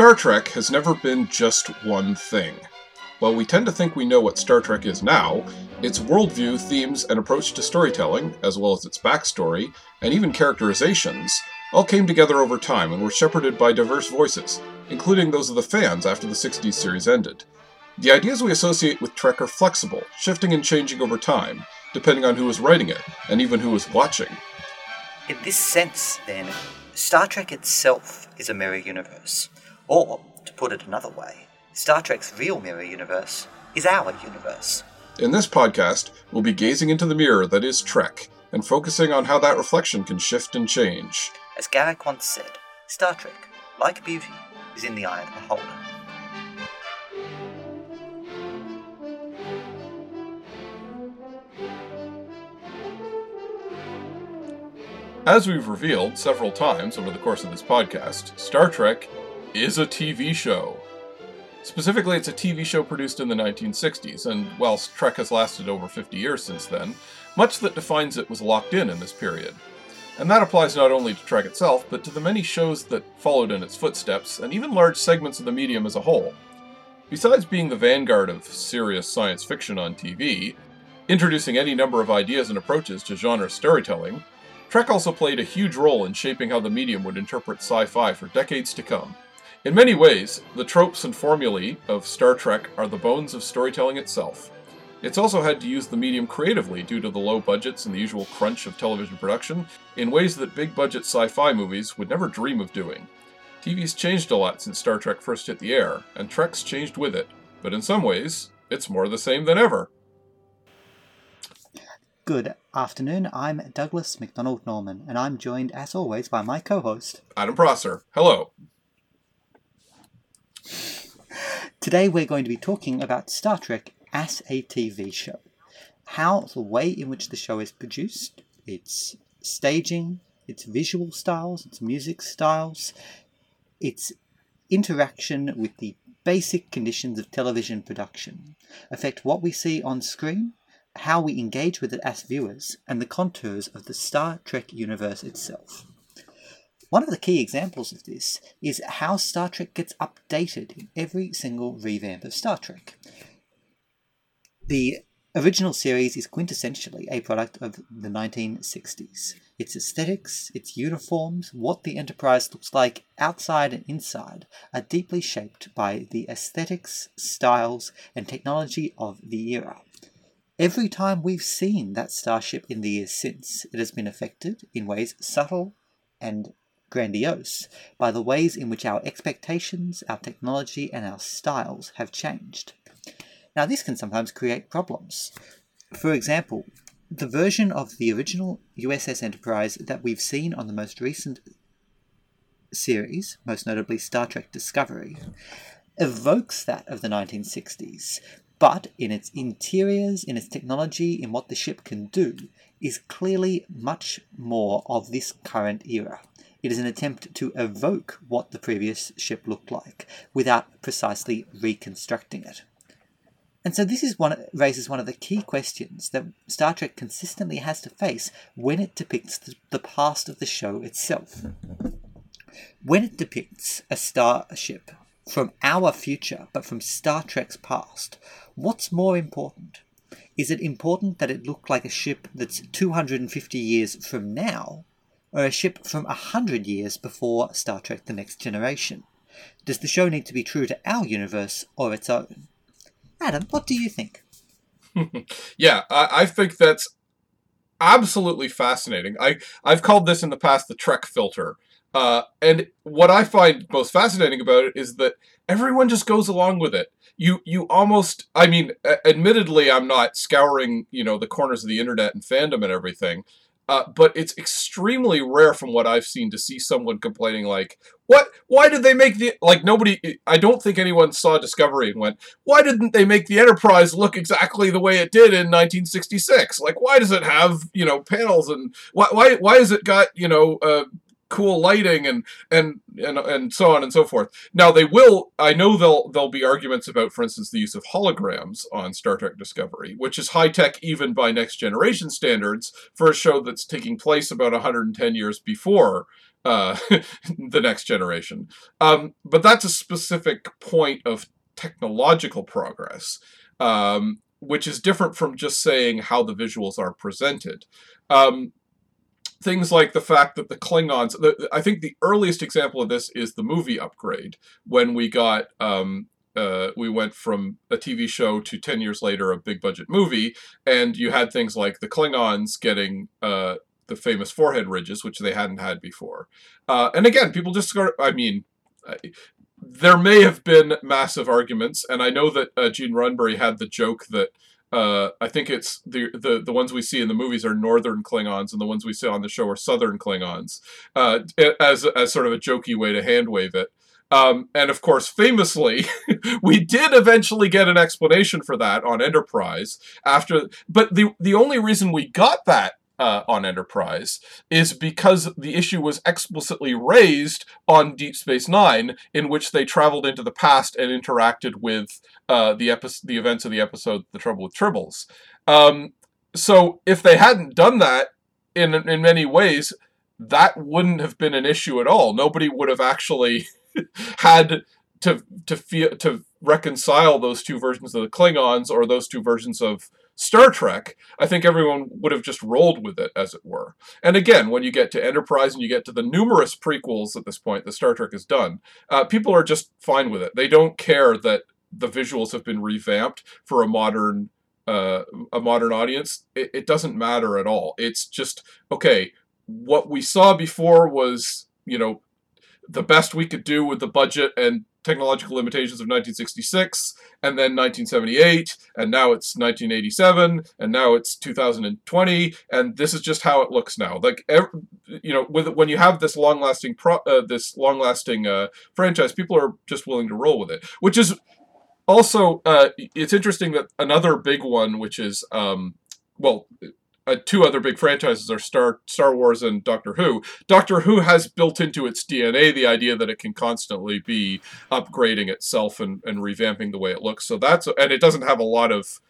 Star Trek has never been just one thing. While we tend to think we know what Star Trek is now, its worldview, themes, and approach to storytelling, as well as its backstory, and even characterizations, all came together over time and were shepherded by diverse voices, including those of the fans after the 60s series ended. The ideas we associate with Trek are flexible, shifting and changing over time, depending on who is writing it, and even who is watching. In this sense, then, Star Trek itself is a mirror universe. Or, to put it another way, Star Trek's real mirror universe is our universe. In this podcast, we'll be gazing into the mirror that is Trek and focusing on how that reflection can shift and change. As Garak once said, Star Trek, like beauty, is in the eye of the beholder. As we've revealed several times over the course of this podcast, Star Trek is a TV show. Specifically, it's a TV show produced in the 1960s, and whilst Trek has lasted over 50 years since then, much that defines it was locked in in this period. And that applies not only to Trek itself, but to the many shows that followed in its footsteps, and even large segments of the medium as a whole. Besides being the vanguard of serious science fiction on TV, introducing any number of ideas and approaches to genre storytelling, Trek also played a huge role in shaping how the medium would interpret sci fi for decades to come. In many ways, the tropes and formulae of Star Trek are the bones of storytelling itself. It's also had to use the medium creatively due to the low budgets and the usual crunch of television production in ways that big budget sci fi movies would never dream of doing. TV's changed a lot since Star Trek first hit the air, and Trek's changed with it, but in some ways, it's more the same than ever. Good afternoon. I'm Douglas McDonald Norman, and I'm joined, as always, by my co host, Adam Prosser. Hello. Today, we're going to be talking about Star Trek as a TV show. How the way in which the show is produced, its staging, its visual styles, its music styles, its interaction with the basic conditions of television production affect what we see on screen how we engage with it as viewers, and the contours of the Star Trek universe itself. One of the key examples of this is how Star Trek gets updated in every single revamp of Star Trek. The original series is quintessentially a product of the 1960s. Its aesthetics, its uniforms, what the Enterprise looks like outside and inside are deeply shaped by the aesthetics, styles, and technology of the era. Every time we've seen that starship in the years since, it has been affected in ways subtle and grandiose by the ways in which our expectations, our technology, and our styles have changed. Now, this can sometimes create problems. For example, the version of the original USS Enterprise that we've seen on the most recent series, most notably Star Trek Discovery, evokes that of the 1960s, but in its interiors, in its technology, in what the ship can do, is clearly much more of this current era. It is an attempt to evoke what the previous ship looked like without precisely reconstructing it. And so this is one raises one of the key questions that Star Trek consistently has to face when it depicts the, the past of the show itself. When it depicts a starship from our future, but from Star Trek's past, what's more important? Is it important that it look like a ship that's 250 years from now, or a ship from a 100 years before Star Trek The Next Generation? Does the show need to be true to our universe or its own? Adam, what do you think? yeah, I, I think that's absolutely fascinating. I, I've called this in the past the Trek filter uh, and what I find most fascinating about it is that everyone just goes along with it. You you almost I mean, admittedly, I'm not scouring you know the corners of the internet and fandom and everything, uh, but it's extremely rare from what I've seen to see someone complaining like, "What? Why did they make the like nobody? I don't think anyone saw Discovery and went, "Why didn't they make the Enterprise look exactly the way it did in 1966? Like, why does it have you know panels and why why why has it got you know uh, cool lighting and and and and so on and so forth. Now they will. I know they'll there'll be arguments about, for instance, the use of holograms on Star Trek Discovery, which is high tech even by next generation standards for a show that's taking place about 110 years before uh, the next generation. Um, but that's a specific point of technological progress, um, which is different from just saying how the visuals are presented. Um, things like the fact that the Klingons, the, I think the earliest example of this is the movie upgrade when we got. Um, uh, we went from a TV show to 10 years later a big budget movie, and you had things like the Klingons getting uh, the famous forehead ridges, which they hadn't had before. Uh, and again, people just I mean, there may have been massive arguments, and I know that uh, Gene Roddenberry had the joke that uh, I think it's the, the the ones we see in the movies are northern Klingons, and the ones we see on the show are southern Klingons, uh, as as sort of a jokey way to hand wave it. Um, and of course, famously, we did eventually get an explanation for that on Enterprise after. But the the only reason we got that uh, on Enterprise is because the issue was explicitly raised on Deep Space Nine, in which they traveled into the past and interacted with uh, the epi- the events of the episode "The Trouble with Tribbles." Um, so if they hadn't done that, in in many ways, that wouldn't have been an issue at all. Nobody would have actually had to to feel to reconcile those two versions of the Klingons or those two versions of Star Trek, I think everyone would have just rolled with it, as it were. And again, when you get to Enterprise and you get to the numerous prequels at this point that Star Trek has done, uh, people are just fine with it. They don't care that the visuals have been revamped for a modern uh, a modern audience. It, it doesn't matter at all. It's just okay. What we saw before was, you know, the best we could do with the budget and technological limitations of 1966 and then 1978 and now it's 1987 and now it's 2020 and this is just how it looks now. Like every, you know with when you have this long lasting pro, uh, this long lasting uh, franchise people are just willing to roll with it which is also uh, it's interesting that another big one which is um, well uh, two other big franchises are Star Star Wars and Doctor Who. Doctor Who has built into its DNA the idea that it can constantly be upgrading itself and, and revamping the way it looks. So that's and it doesn't have a lot of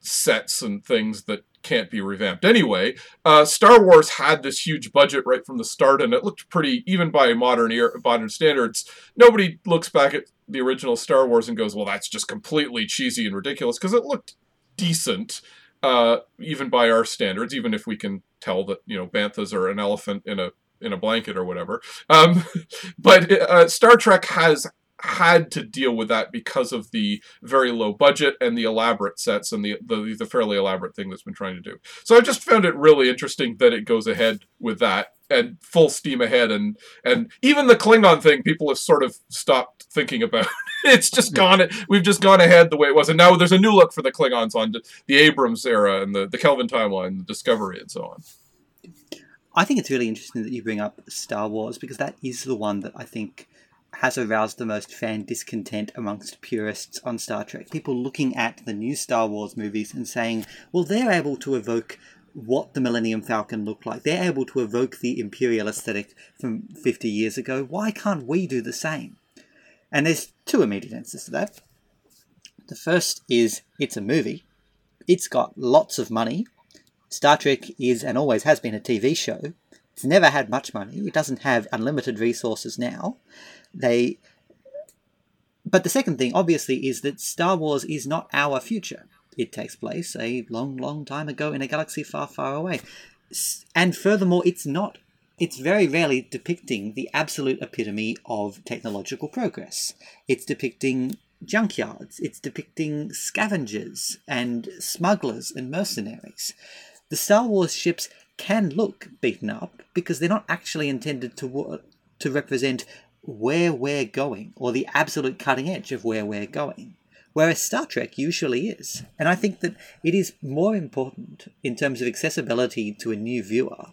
sets and things that can't be revamped anyway. Uh, Star Wars had this huge budget right from the start, and it looked pretty even by modern era, modern standards. Nobody looks back at the original Star Wars and goes, "Well, that's just completely cheesy and ridiculous," because it looked decent uh, even by our standards, even if we can tell that you know banthas are an elephant in a in a blanket or whatever. Um, but uh, Star Trek has had to deal with that because of the very low budget and the elaborate sets and the, the, the fairly elaborate thing that's been trying to do. So I just found it really interesting that it goes ahead with that and full steam ahead and and even the Klingon thing people have sort of stopped thinking about. it's just gone we've just gone ahead the way it was and now there's a new look for the Klingons on the Abrams era and the, the Kelvin timeline, the Discovery and so on. I think it's really interesting that you bring up Star Wars because that is the one that I think has aroused the most fan discontent amongst purists on Star Trek. People looking at the new Star Wars movies and saying, well, they're able to evoke what the Millennium Falcon looked like. They're able to evoke the Imperial aesthetic from 50 years ago. Why can't we do the same? And there's two immediate answers to that. The first is it's a movie, it's got lots of money. Star Trek is and always has been a TV show. It's never had much money. It doesn't have unlimited resources now. They but the second thing, obviously, is that Star Wars is not our future. It takes place a long, long time ago in a galaxy far, far away. And furthermore, it's not. It's very rarely depicting the absolute epitome of technological progress. It's depicting junkyards, it's depicting scavengers and smugglers and mercenaries. The Star Wars ships can look beaten up because they're not actually intended to to represent where we're going or the absolute cutting edge of where we're going whereas Star Trek usually is. And I think that it is more important in terms of accessibility to a new viewer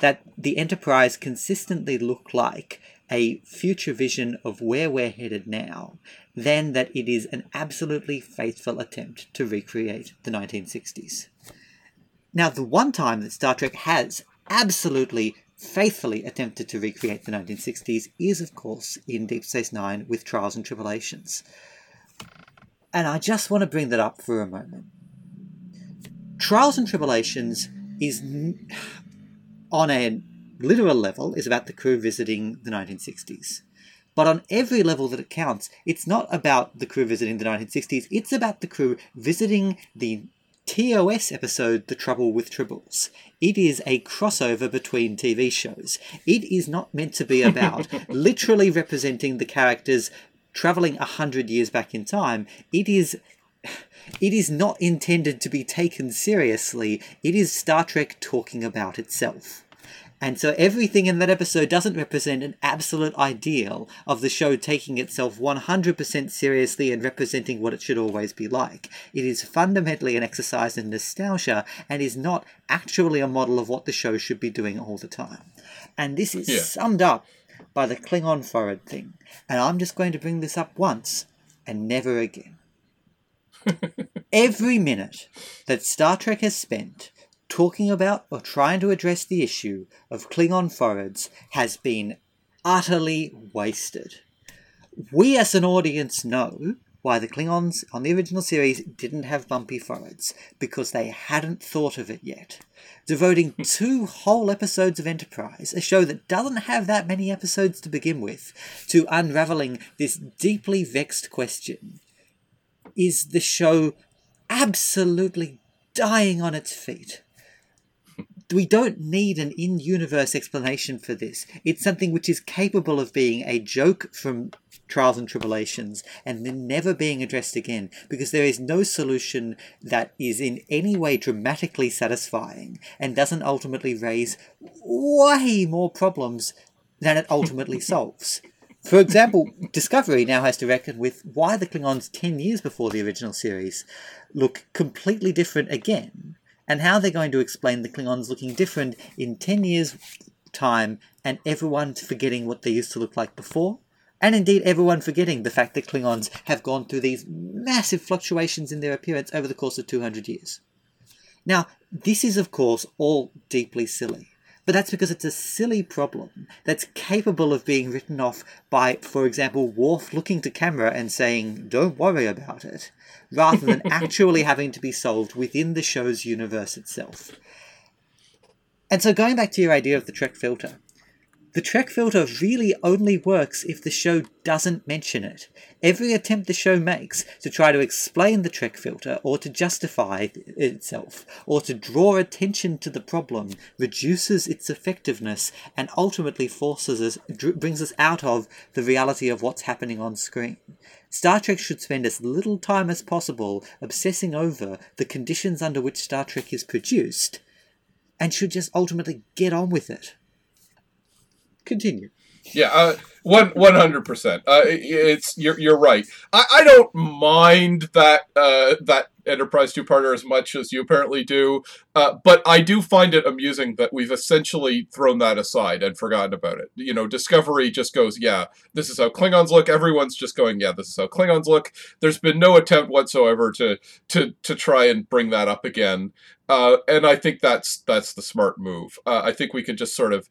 that the Enterprise consistently look like a future vision of where we're headed now than that it is an absolutely faithful attempt to recreate the 1960s. Now, the one time that Star Trek has absolutely faithfully attempted to recreate the 1960s is, of course, in Deep Space Nine with Trials and Tribble-ations. And I just want to bring that up for a moment. Trials and Tribble-ations is on a literal level is about the crew visiting the 1960s. But on every level that it counts, it's not about the crew visiting the 1960s, it's about the crew visiting the TOS episode The Trouble with Tribbles. It is a crossover between TV shows. It is not meant to be about literally representing the characters traveling a hundred years back in time. It is it is not intended to be taken seriously. It is Star Trek talking about itself. And so everything in that episode doesn't represent an absolute ideal of the show taking itself 100% seriously and representing what it should always be like. It is fundamentally an exercise in nostalgia and is not actually a model of what the show should be doing all the time. And this is Yeah. summed up by the Klingon forehead thing. And I'm just going to bring this up once and never again. Every minute that Star Trek has spent talking about or trying to address the issue of Klingon foreheads has been utterly wasted. We as an audience know why the Klingons on the original series didn't have bumpy foreheads, because they hadn't thought of it yet. Devoting hmm. two whole episodes of Enterprise, a show that doesn't have that many episodes to begin with, to unraveling this deeply vexed question is the show absolutely dying on its feet. We don't need an in universe explanation for this. It's something which is capable of being a joke from Trials and Tribble-ations and then never being addressed again because there is no solution that is in any way dramatically satisfying and doesn't ultimately raise way more problems than it ultimately solves. For example, Discovery now has to reckon with why the Klingons 10 years before the original series look completely different again, and how they're going to explain the Klingons looking different in 10 years' time and everyone forgetting what they used to look like before. And indeed, everyone forgetting the fact that Klingons have gone through these massive fluctuations in their appearance over the course of 200 years. Now, this is, of course, all deeply silly. But that's because it's a silly problem that's capable of being written off by, for example, Worf looking to camera and saying, don't worry about it, rather than actually having to be solved within the show's universe itself. And so, going back to your idea of the Trek filter, the Trek filter really only works if the show doesn't mention it. Every attempt the show makes to try to explain the Trek filter or to justify itself or to draw attention to the problem reduces its effectiveness and ultimately forces us, brings us out of the reality of what's happening on screen. Star Trek should spend as little time as possible obsessing over the conditions under which Star Trek is produced and should just ultimately get on with it. Continue. Yeah, uh, one one hundred percent. Uh, it's you're you're right. I, I don't mind that uh, that Enterprise two parter as much as you apparently do, uh, but I do find it amusing that we've essentially thrown that aside and forgotten about it. You know, Discovery just goes, yeah, this is how Klingons look. Everyone's just going, yeah, this is how Klingons look. There's been no attempt whatsoever to to to try and bring that up again. Uh, and I think that's that's the smart move. Uh, I think we could just sort of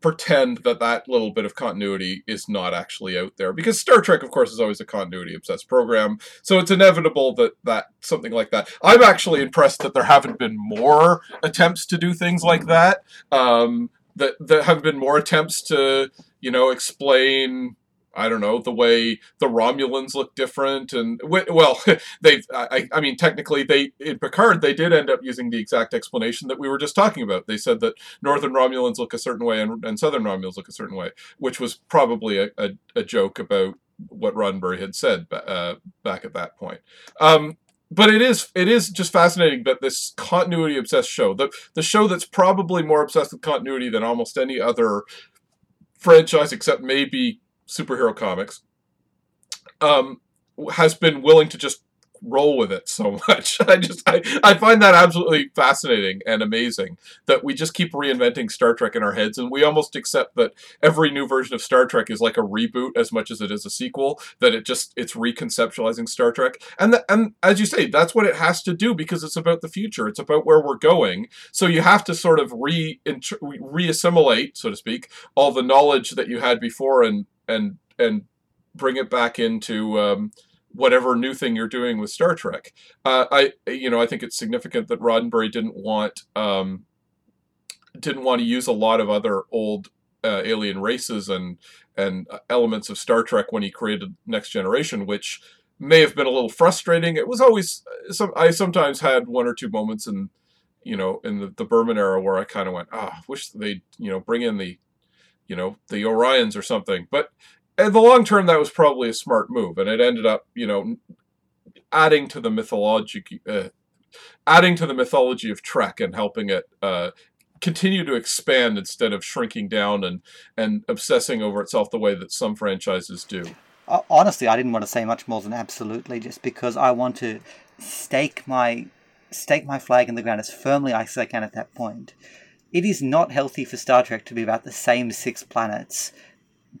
pretend that that little bit of continuity is not actually out there because Star Trek of course is always a continuity obsessed program so it's inevitable that that something like that. I'm actually impressed that there haven't been more attempts to do things like that um that there have been more attempts to you know explain I don't know the way the Romulans look different, and well, they. I, I mean, technically, they in Picard they did end up using the exact explanation that we were just talking about. They said that Northern Romulans look a certain way and, and Southern Romulans look a certain way, which was probably a, a, a joke about what Roddenberry had said uh, back at that point. Um, but it is it is just fascinating that this continuity obsessed show, the the show that's probably more obsessed with continuity than almost any other franchise, except maybe superhero comics, um, has been willing to just roll with it so much. I just I, I find that absolutely fascinating and amazing that we just keep reinventing Star Trek in our heads and we almost accept that every new version of Star Trek is like a reboot as much as it is a sequel that it just it's reconceptualizing Star Trek. And the, and as you say that's what it has to do because it's about the future. It's about where we're going. So you have to sort of re reassimilate so to speak all the knowledge that you had before and and and bring it back into um, whatever new thing you're doing with Star Trek. Uh, I, you know, I think it's significant that Roddenberry didn't want um, didn't want to use a lot of other old uh, alien races and and elements of Star Trek when he created Next Generation, which may have been a little frustrating. It was always some. I sometimes had one or two moments in, you know, in the, the Berman era where I kind of went, ah, wish they, you know, bring in the, you know, the Orions or something. But in the long term, that was probably a smart move, and it ended up, you know, adding to the mythology, uh, adding to the mythology of Trek and helping it uh, continue to expand instead of shrinking down and and obsessing over itself the way that some franchises do. Honestly, I didn't want to say much more than absolutely, just because I want to stake my stake my flag in the ground as firmly as I can at that point. It is not healthy for Star Trek to be about the same six planets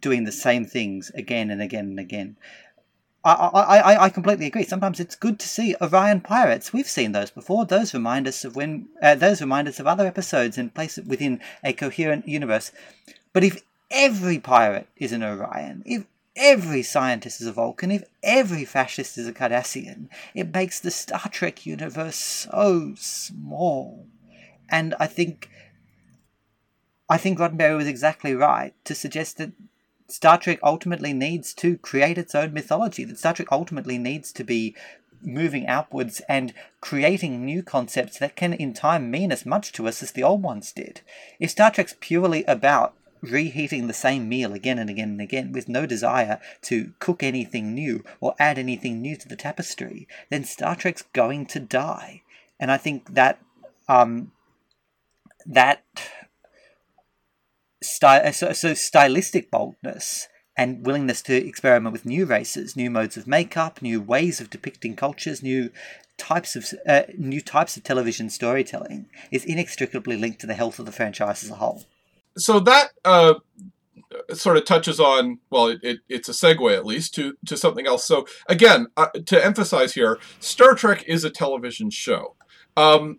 doing the same things again and again and again. I, I, I completely agree. Sometimes it's good to see Orion pirates. We've seen those before. Those remind us of when uh, those remind us of other episodes and place it within a coherent universe. But if every pirate is an Orion, if every scientist is a Vulcan, if every fascist is a Cardassian, it makes the Star Trek universe so small. And I think I think Roddenberry was exactly right to suggest that Star Trek ultimately needs to create its own mythology, that Star Trek ultimately needs to be moving outwards and creating new concepts that can in time mean as much to us as the old ones did. If Star Trek's purely about reheating the same meal again and again and again with no desire to cook anything new or add anything new to the tapestry, then Star Trek's going to die. And I think that um, that sty- so, so stylistic boldness and willingness to experiment with new races, new modes of makeup, new ways of depicting cultures, new types of uh, new types of television storytelling is inextricably linked to the health of the franchise as a whole. So that uh, sort of touches on well, it, it, it's a segue at least to to something else. So again, uh, to emphasize here, Star Trek is a television show. Um,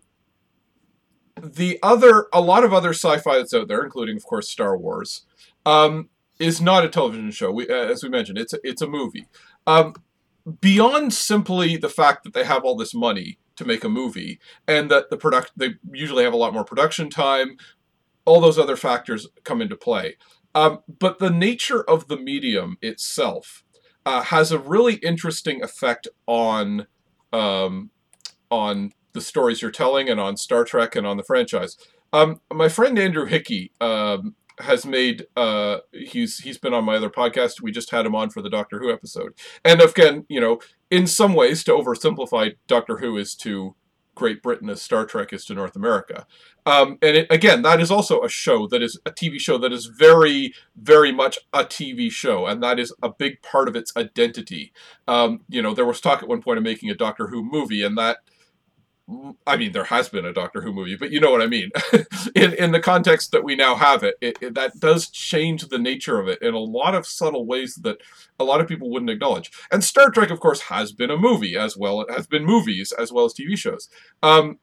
the other, a lot of other sci-fi that's out there, including of course Star Wars, um, is not a television show. We, uh, as we mentioned, it's a, it's a movie. Um, beyond simply the fact that they have all this money to make a movie and that the product they usually have a lot more production time, all those other factors come into play. Um, but the nature of the medium itself uh, has a really interesting effect on um, on the stories you're telling and on Star Trek and on the franchise. Um, my friend Andrew Hickey um, has made uh, he's he's been on my other podcast. We just had him on for the Doctor Who episode, and again, you know, in some ways, to oversimplify, Doctor Who is to Great Britain as Star Trek is to North America. Um, and it, again, that is also a show that is a TV show that is very, very much a TV show, and that is a big part of its identity. Um, you know, there was talk at one point of making a Doctor Who movie, and that I mean, there has been a Doctor Who movie, but you know what I mean. in in the context that we now have it, it, it, that does change the nature of it in a lot of subtle ways that a lot of people wouldn't acknowledge. And Star Trek, of course, has been a movie as well. It has been movies as well as TV shows. Um,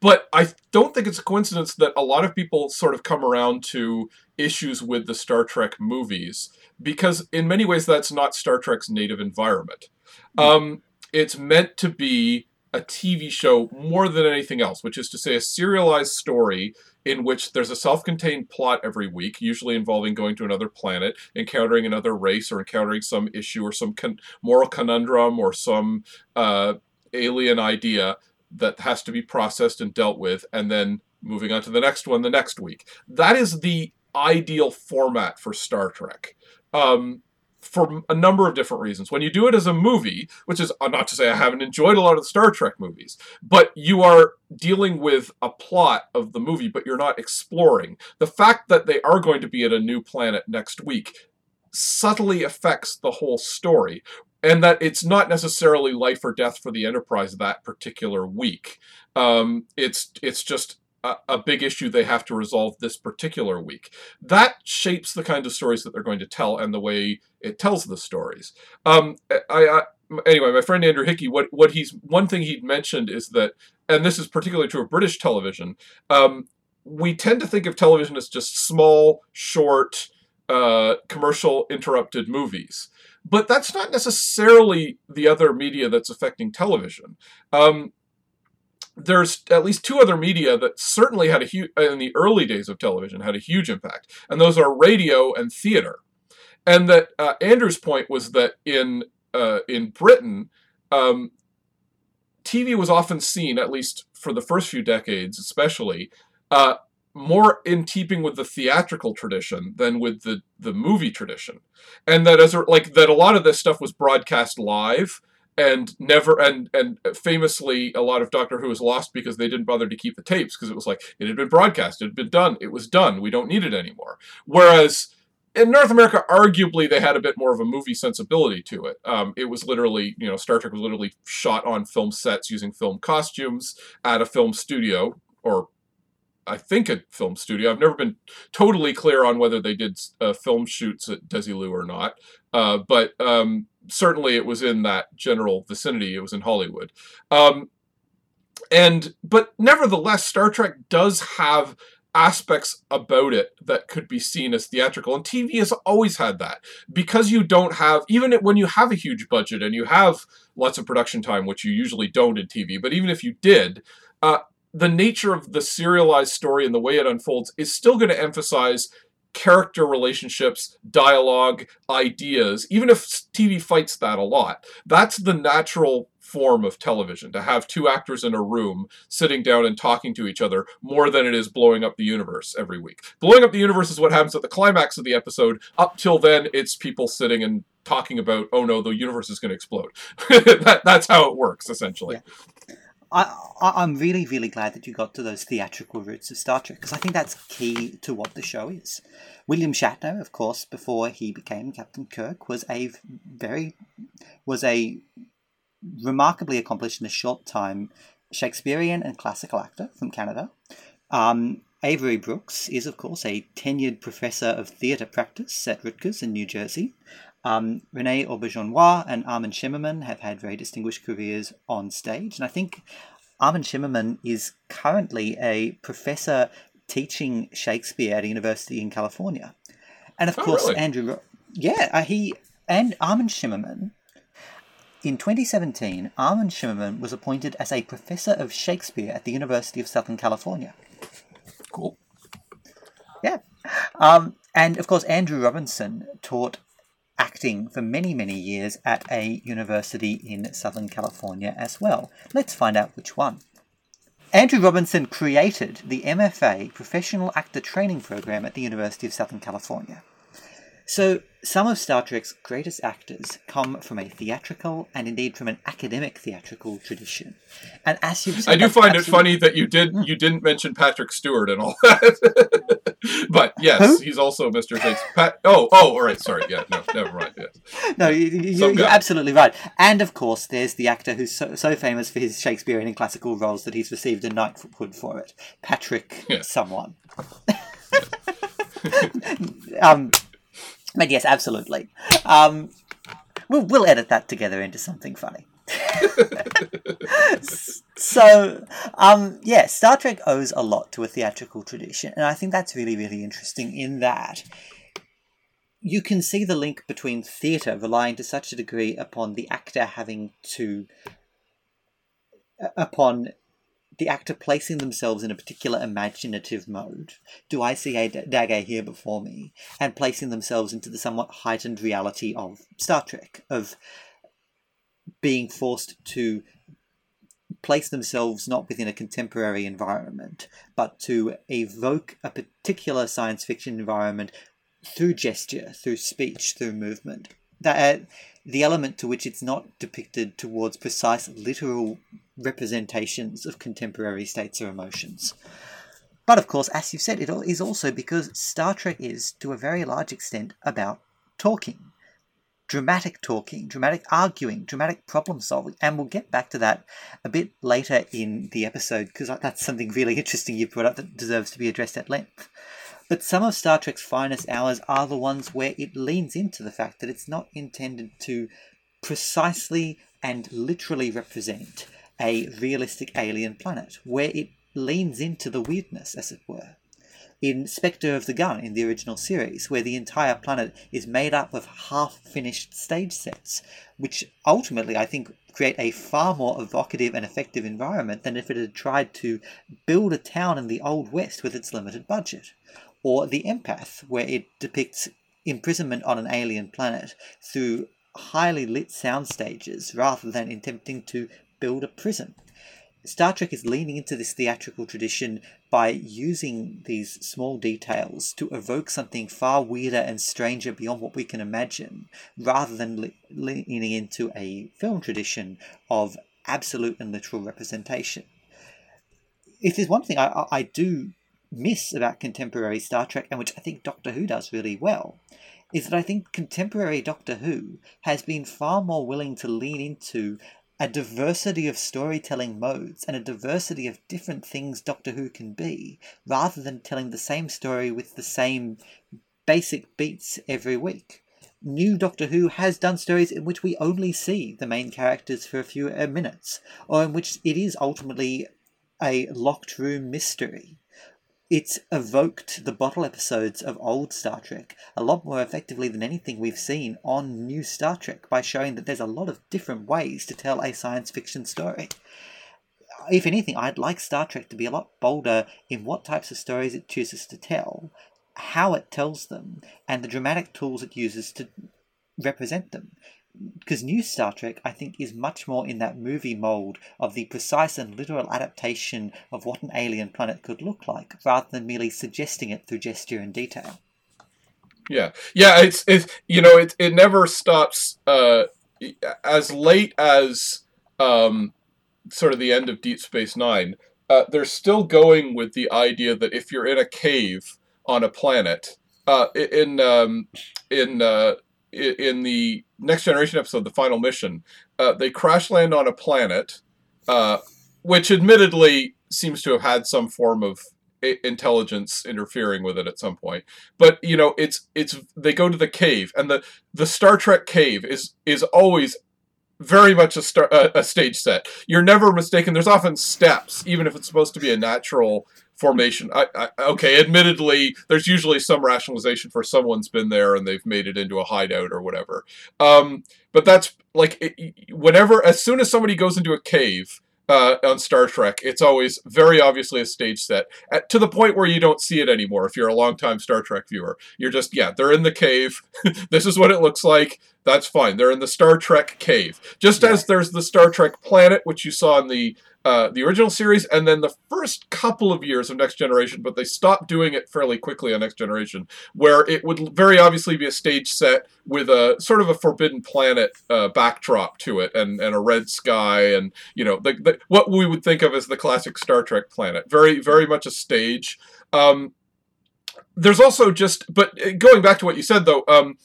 but I don't think it's a coincidence that a lot of people sort of come around to issues with the Star Trek movies because, in many ways, that's not Star Trek's native environment. Hmm. Um, it's meant to be a TV show more than anything else, which is to say, a serialized story in which there's a self contained plot every week, usually involving going to another planet, encountering another race, or encountering some issue or some con- moral conundrum or some uh, alien idea that has to be processed and dealt with, and then moving on to the next one the next week. That is the ideal format for Star Trek. Um, for a number of different reasons. When you do it as a movie, which is uh, not to say I haven't enjoyed a lot of the Star Trek movies, but you are dealing with a plot of the movie, but you're not exploring. The fact that they are going to be at a new planet next week subtly affects the whole story. And that it's not necessarily life or death for the Enterprise that particular week. Um, it's it's just a, big issue they have to resolve this particular week. That shapes the kind of stories that they're going to tell and the way it tells the stories. Um, I, I anyway, my friend Andrew Hickey, what what he's one thing he'd mentioned is that, and this is particularly true of British television. Um, we tend to think of television as just small, short, uh, commercial interrupted movies. But that's not necessarily the other media that's affecting television. Um, there's at least two other media that certainly had a huge in the early days of television had a huge impact, and those are radio and theater. And that uh, Andrew's point was that in uh, in Britain, um, TV was often seen, at least for the first few decades, especially, uh, more in keeping with the theatrical tradition than with the the movie tradition, and that as a, like that a lot of this stuff was broadcast live and never and and famously a lot of Doctor Who was lost because they didn't bother to keep the tapes because it was like it had been broadcast, it had been done, it was done, we don't need it anymore. Whereas in North America, arguably they had a bit more of a movie sensibility to it. Um, it was literally, you know, Star Trek was literally shot on film sets using film costumes at a film studio or I think a film studio. I've never been totally clear on whether they did uh, film shoots at Desilu or not, uh, but um, certainly it was in that general vicinity. It was in Hollywood, um, and but nevertheless, Star Trek does have aspects about it that could be seen as theatrical and TV has always had that because you don't have even when you have a huge budget and you have lots of production time which you usually don't in TV but even if you did uh, the nature of the serialized story and the way it unfolds is still going to emphasize character relationships, dialogue, ideas, even if TV fights that a lot. That's the natural form of television to have two actors in a room sitting down and talking to each other more than it is blowing up the universe every week. Blowing up the universe is what happens at the climax of the episode. Up till then, it's people sitting and talking about, oh no, the universe is going to explode. that, that's how it works, essentially. Yeah. I, I am really, really glad that you got to those theatrical roots of Star Trek because I think that's key to what the show is. William Shatner, of course, before he became Captain Kirk, was a very was a remarkably accomplished in a short time Shakespearean and classical actor from Canada. Um, Avery Brooks is, of course, a tenured professor of theatre practice at Rutgers in New Jersey. Um, Rene Auberjonois and Armin Shimerman have had very distinguished careers on stage, and I think Armin Shimerman is currently a professor teaching Shakespeare at a university in California. And of oh, course, really? Andrew, yeah, uh, he and Armin Shimerman. In 2017, Armin Shimerman was appointed as a professor of Shakespeare at the University of Southern California. Cool. Yeah. Um, and of course, Andrew Robinson taught acting for many, many years at a university in Southern California as well. Let's find out which one. Andrew Robinson created the MFA Professional Actor Training Program at the University of Southern California. So, some of Star Trek's greatest actors come from a theatrical and indeed from an academic theatrical tradition. And as you've said, I do find it funny that you did you didn't mention Patrick Stewart and all that. but yes, Who? he's also Mr. Shakespeare. Pat- oh, oh, all right, sorry. Yeah, no, never mind. Yes. No, you, you're absolutely right. And of course, there's the actor who's so, so famous for his Shakespearean and classical roles that he's received a knighthood for it. Patrick Yeah. someone. um, but yes, absolutely. Um, we'll, we'll edit that together into something funny. so, um, yeah, Star Trek owes a lot to a theatrical tradition, and I think that's really, really interesting in that you can see the link between theatre relying to such a degree upon the actor having to upon the actor placing themselves in a particular imaginative mode. Do I see a dagger here before me? And placing themselves into the somewhat heightened reality of Star Trek, of being forced to place themselves not within a contemporary environment, but to evoke a particular science fiction environment through gesture, through speech, through movement. That uh, the element to which it's not depicted towards precise literal representations of contemporary states or emotions. But of course, as you've said, it is also because Star Trek is, to a very large extent, about talking. Dramatic talking, dramatic arguing, dramatic problem solving. And we'll get back to that a bit later in the episode because that's something really interesting you brought up that deserves to be addressed at length. But some of Star Trek's finest hours are the ones where it leans into the fact that it's not intended to precisely and literally represent a realistic alien planet, where it leans into the weirdness, as it were. in Spectre of the Gun in the original series, where the entire planet is made up of half finished stage sets, which ultimately I think create a far more evocative and effective environment than if it had tried to build a town in the Old West with its limited budget. Or The Empath, where it depicts imprisonment on an alien planet through highly lit sound stages rather than attempting to build a prison. Star Trek is leaning into this theatrical tradition by using these small details to evoke something far weirder and stranger beyond what we can imagine, rather than le- leaning into a film tradition of absolute and literal representation. If there's one thing I, I do miss about contemporary Star Trek, and which I think Doctor Who does really well, is that I think contemporary Doctor Who has been far more willing to lean into a diversity of storytelling modes and a diversity of different things Doctor Who can be, rather than telling the same story with the same basic beats every week. New Doctor Who has done stories in which we only see the main characters for a few uh, minutes, or in which it is ultimately a locked room mystery it's evoked the bottle episodes of old Star Trek a lot more effectively than anything we've seen on new Star Trek by showing that there's a lot of different ways to tell a science fiction story. If anything, I'd like Star Trek to be a lot bolder in what types of stories it chooses to tell, how it tells them, and the dramatic tools it uses to represent them because new Star Trek, I think, is much more in that movie mold of the precise and literal adaptation of what an alien planet could look like, rather than merely suggesting it through gesture and detail. Yeah, yeah, it's it's you know it it never stops. Uh, as late as um, sort of the end of Deep Space Nine, uh, they're still going with the idea that if you're in a cave on a planet, uh, in um, in uh, in the next generation episode, the final mission, uh, they crash land on a planet, uh, which admittedly seems to have had some form of intelligence interfering with it at some point. But you know, it's it's they go to the cave, and the the Star Trek cave is is always very much a, star, a, a stage set. You're never mistaken. There's often steps, even if it's supposed to be a natural formation. I, I, okay, admittedly, there's usually some rationalization for someone's been there and they've made it into a hideout or whatever. Um, but that's like it, whenever, as soon as somebody goes into a cave, uh, on Star Trek, it's always very obviously a stage set at, to the point where you don't see it anymore. If you're a longtime Star Trek viewer, you're just yeah, they're in the cave. this is what it looks like. That's fine. They're in the Star Trek cave, just yeah. as there's the Star Trek planet, which you saw in the uh, the original series, and then the first couple of years of Next Generation, but they stopped doing it fairly quickly on Next Generation, where it would very obviously be a stage set with a sort of a Forbidden Planet uh, backdrop to it, and, and a red sky, and you know the, the, what we would think of as the classic Star Trek planet. Very very much a stage. Um, there's also just, but going back to what you said though. Um,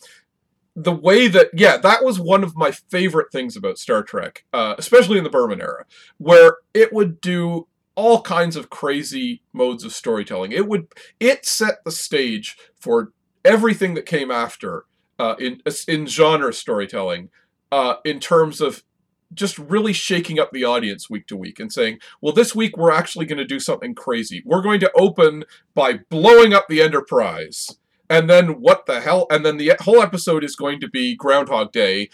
the way that yeah that was one of my favorite things about star trek uh, especially in the berman era where it would do all kinds of crazy modes of storytelling it would it set the stage for everything that came after uh, in in genre storytelling uh, in terms of just really shaking up the audience week to week and saying, well, this week we're actually going to do something crazy. We're going to open by blowing up the Enterprise and then what the hell? And then the whole episode is going to be Groundhog Day.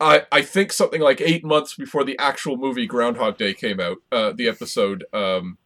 I, I think something like eight months before the actual movie Groundhog Day came out, uh, the episode, um,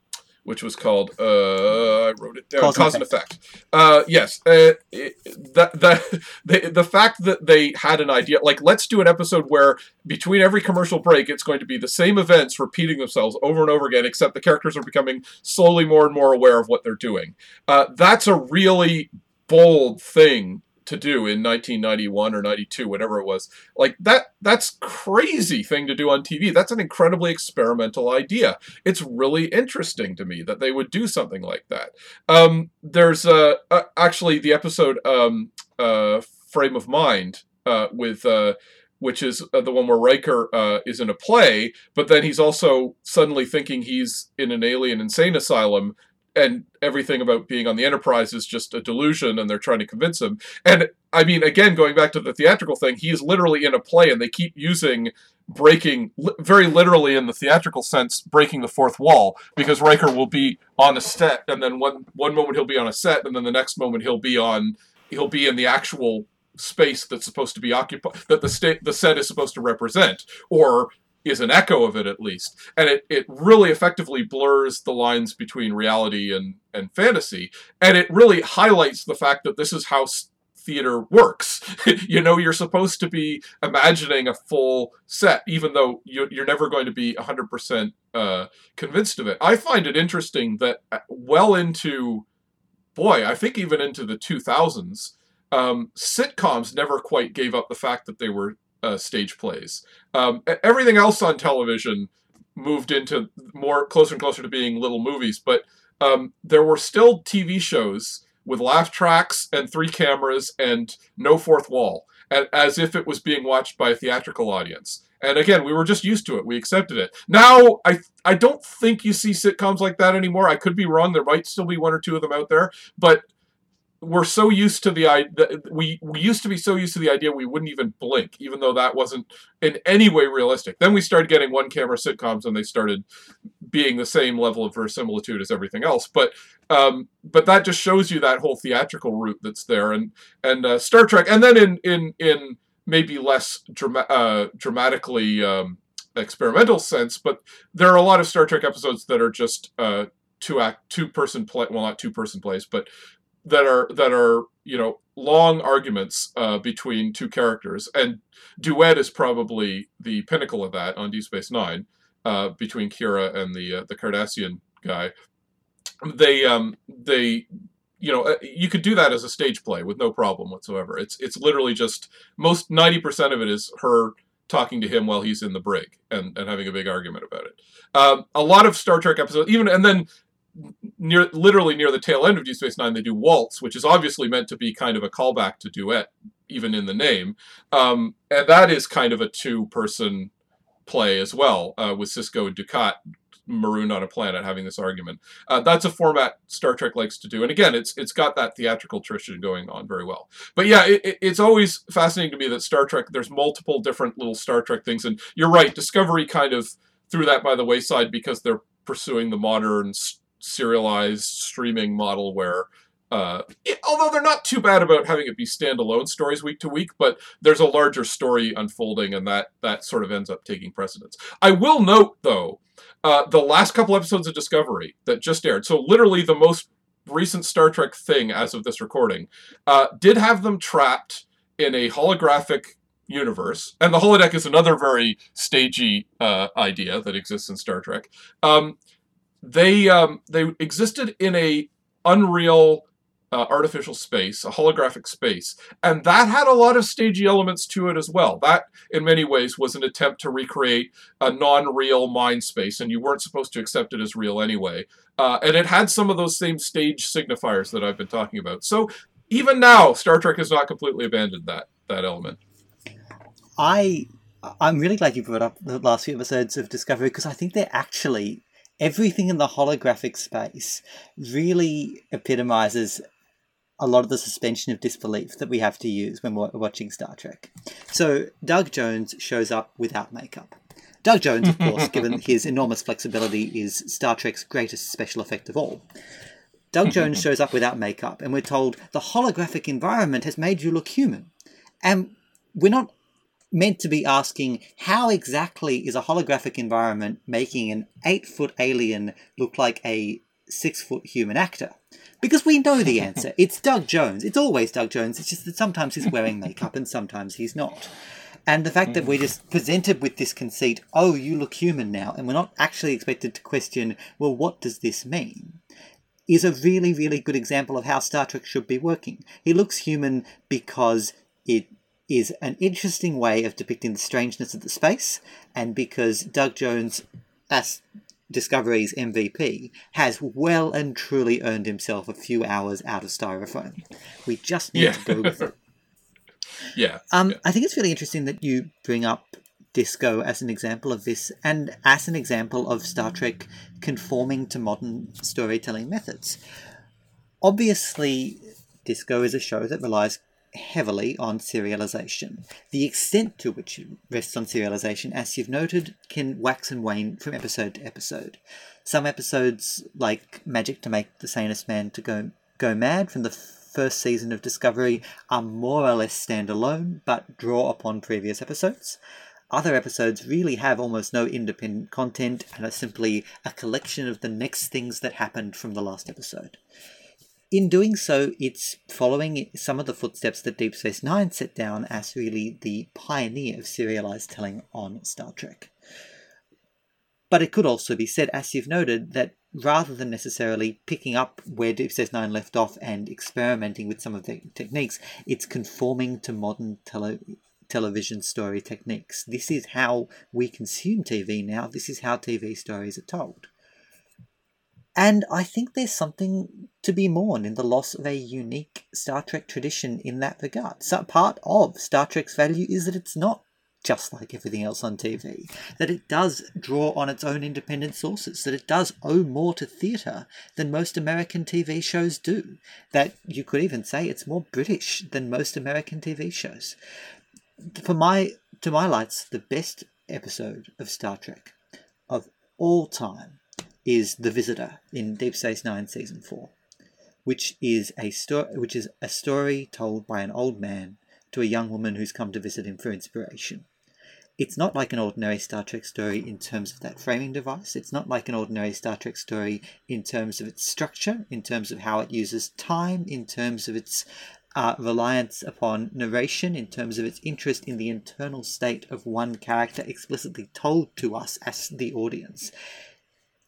which was called, uh, I wrote it down, Cause, Cause and Effect. effect. Uh, yes, uh, it, that, that, the, the fact that they had an idea, like, let's do an episode where between every commercial break, it's going to be the same events repeating themselves over and over again, except the characters are becoming slowly more and more aware of what they're doing. Uh, that's a really bold thing to do in 1991 or 92 whatever it was. Like that that's crazy thing to do on tv that's an incredibly experimental idea. It's really interesting to me that they would do something like that. Um, there's uh, uh, actually the episode um, uh, frame of mind uh, with uh, which is uh, the one where Riker uh, is in a play, but then he's also suddenly thinking he's in an alien insane asylum and everything about being on the Enterprise is just a delusion, and they're trying to convince him. And I mean, again, going back to the theatrical thing, he is literally in a play, and they keep using breaking, very literally in the theatrical sense, breaking the fourth wall, because Riker will be on a set, and then one one moment he'll be on a set, and then the next moment he'll be on he'll be in the actual space that's supposed to be occupied that the state the set is supposed to represent, or is an echo of it at least. And it, it really effectively blurs the lines between reality and, and fantasy. And it really highlights the fact that this is how theater works. You know you're supposed to be imagining a full set even though you, you're never going to be 100% uh, convinced of it. I find it interesting that uh, well into boy i think even into the 2000s um, sitcoms never quite gave up the fact that they were uh, stage plays um, everything else on television moved into more closer and closer to being little movies, but um, there were still TV shows with laugh tracks and three cameras and no fourth wall, as if it was being watched by a theatrical audience. And again, we were just used to it. We accepted it. Now, I I don't think you see sitcoms like that anymore. I could be wrong. There might still be one or two of them out there, but we're so used to the idea we we used to be so used to the idea we wouldn't even blink even though that wasn't in any way realistic. Then we started getting one camera sitcoms and they started being the same level of verisimilitude as everything else. But um but that just shows you that whole theatrical route that's there and and uh, star trek and then in in in maybe less drama- uh, dramatically um experimental sense but there are a lot of star trek episodes that are just uh two act two person play well not two person plays but that are that are you know long arguments uh, between two characters, and duet is probably the pinnacle of that on Deep Space Nine uh, between Kira and the uh, the Cardassian guy. They um they you know uh, you could do that as a stage play with no problem whatsoever. It's it's literally just most ninety percent of it is her talking to him while he's in the brig and, and having a big argument about it. Um, a lot of Star Trek episodes, even and then near literally near the tail end of Deep Space Nine, they do Waltz, which is obviously meant to be kind of a callback to duet, even in the name, um, and that is kind of a two-person play as well, uh, with Sisko and Dukat marooned on a planet having this argument. Uh, that's a format Star Trek likes to do, and again, it's it's got that theatrical tradition going on very well. But yeah, it, it- it's always fascinating to me that Star Trek. There's multiple different little Star Trek things, and you're right. Discovery kind of threw that by the wayside because they're pursuing the modern serialized streaming model where. Uh, it- although they're not too bad about having it be standalone stories week to week, but there's a larger story unfolding, and that that sort of ends up taking precedence. I will note, though, uh, the last couple episodes of Discovery that just aired, so literally the most recent Star Trek thing as of this recording, uh, did have them trapped in a holographic universe, and the holodeck is another very stagey uh, idea that exists in Star Trek. Um, they um, they existed in a unreal uh, artificial space, a holographic space, and that had a lot of stagey elements to it as well. That, in many ways, was an attempt to recreate a non-real mind space, and you weren't supposed to accept it as real anyway. Uh, and it had some of those same stage signifiers that I've been talking about. So even now, Star Trek has not completely abandoned that that element. I I'm really glad you brought up the last few episodes of Discovery because I think they're actually everything in the holographic space really epitomizes a lot of the suspension of disbelief that we have to use when we're watching Star Trek. So Doug Jones shows up without makeup. Doug Jones, of course, given his enormous flexibility, is Star Trek's greatest special effect of all. Doug Jones shows up without makeup, and we're told the holographic environment has made you look human. And we're not meant to be asking how exactly is a holographic environment making an eight foot alien look like a six foot human actor? Because we know the answer. It's Doug Jones. It's always Doug Jones. It's just that sometimes he's wearing makeup and sometimes he's not. And the fact that we're hmm. just presented with this conceit, oh, you look human now, and we're not actually expected to question, well, what does this mean? Is a really, really good example of how Star Trek should be working. He looks human because it is an interesting way of depicting the strangeness of the space, and because Doug Jones, as Discovery's MVP, has well and truly earned himself a few hours out of styrofoam. We just need Yeah. to go with it. Yeah. Um, yeah. I think it's really interesting that you bring up Disco as an example of this, and as an example of Star Trek conforming to modern storytelling methods. Obviously, Disco is a show that relies heavily on serialization. The extent to which it rests on serialization, as you've noted, can wax and wane from episode to episode. Some episodes, like Magic to Make the Sanest Man to Go Go Mad from the first season of Discovery, are more or less standalone, but draw upon previous episodes. Other episodes really have almost no independent content and are simply a collection of the next things that happened from the last episode. In doing so, it's following some of the footsteps that Deep Space Nine set down as really the pioneer of serialized telling on Star Trek. But it could also be said, as you've noted, that rather than necessarily picking up where Deep Space Nine left off and experimenting with some of the techniques, it's conforming to modern tele- television story techniques. This is how we consume TV now, this is how TV stories are told. And I think there's something to be mourned in the loss of a unique Star Trek tradition in that regard. So part of Star Trek's value is that it's not just like everything else on TV, that it does draw on its own independent sources, that it does owe more to theatre than most American TV shows do, that you could even say it's more British than most American TV shows. For my to my lights, the best episode of Star Trek of all time is The Visitor in Deep Space Nine season four, which is a story which is a story told by an old man to a young woman who's come to visit him for inspiration. It's not like an ordinary Star Trek story in terms of that framing device. It's not like an ordinary Star Trek story in terms of its structure, in terms of how it uses time, in terms of its uh, reliance upon narration, in terms of its interest in the internal state of one character explicitly told to us as the audience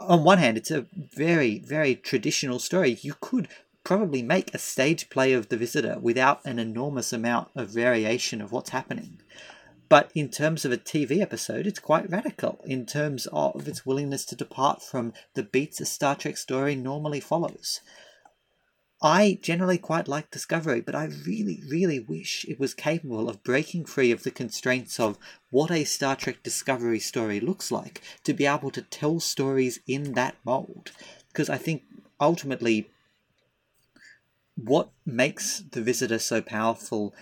on one hand, it's a very, very traditional story. You could probably make a stage play of The Visitor without an enormous amount of variation of what's happening. But in terms of a TV episode, it's quite radical in terms of its willingness to depart from the beats a Star Trek story normally follows. I generally quite like Discovery, but I really, really wish it was capable of breaking free of the constraints of what a Star Trek Discovery story looks like to be able to tell stories in that mold. Because I think ultimately, what makes The Visitor so powerful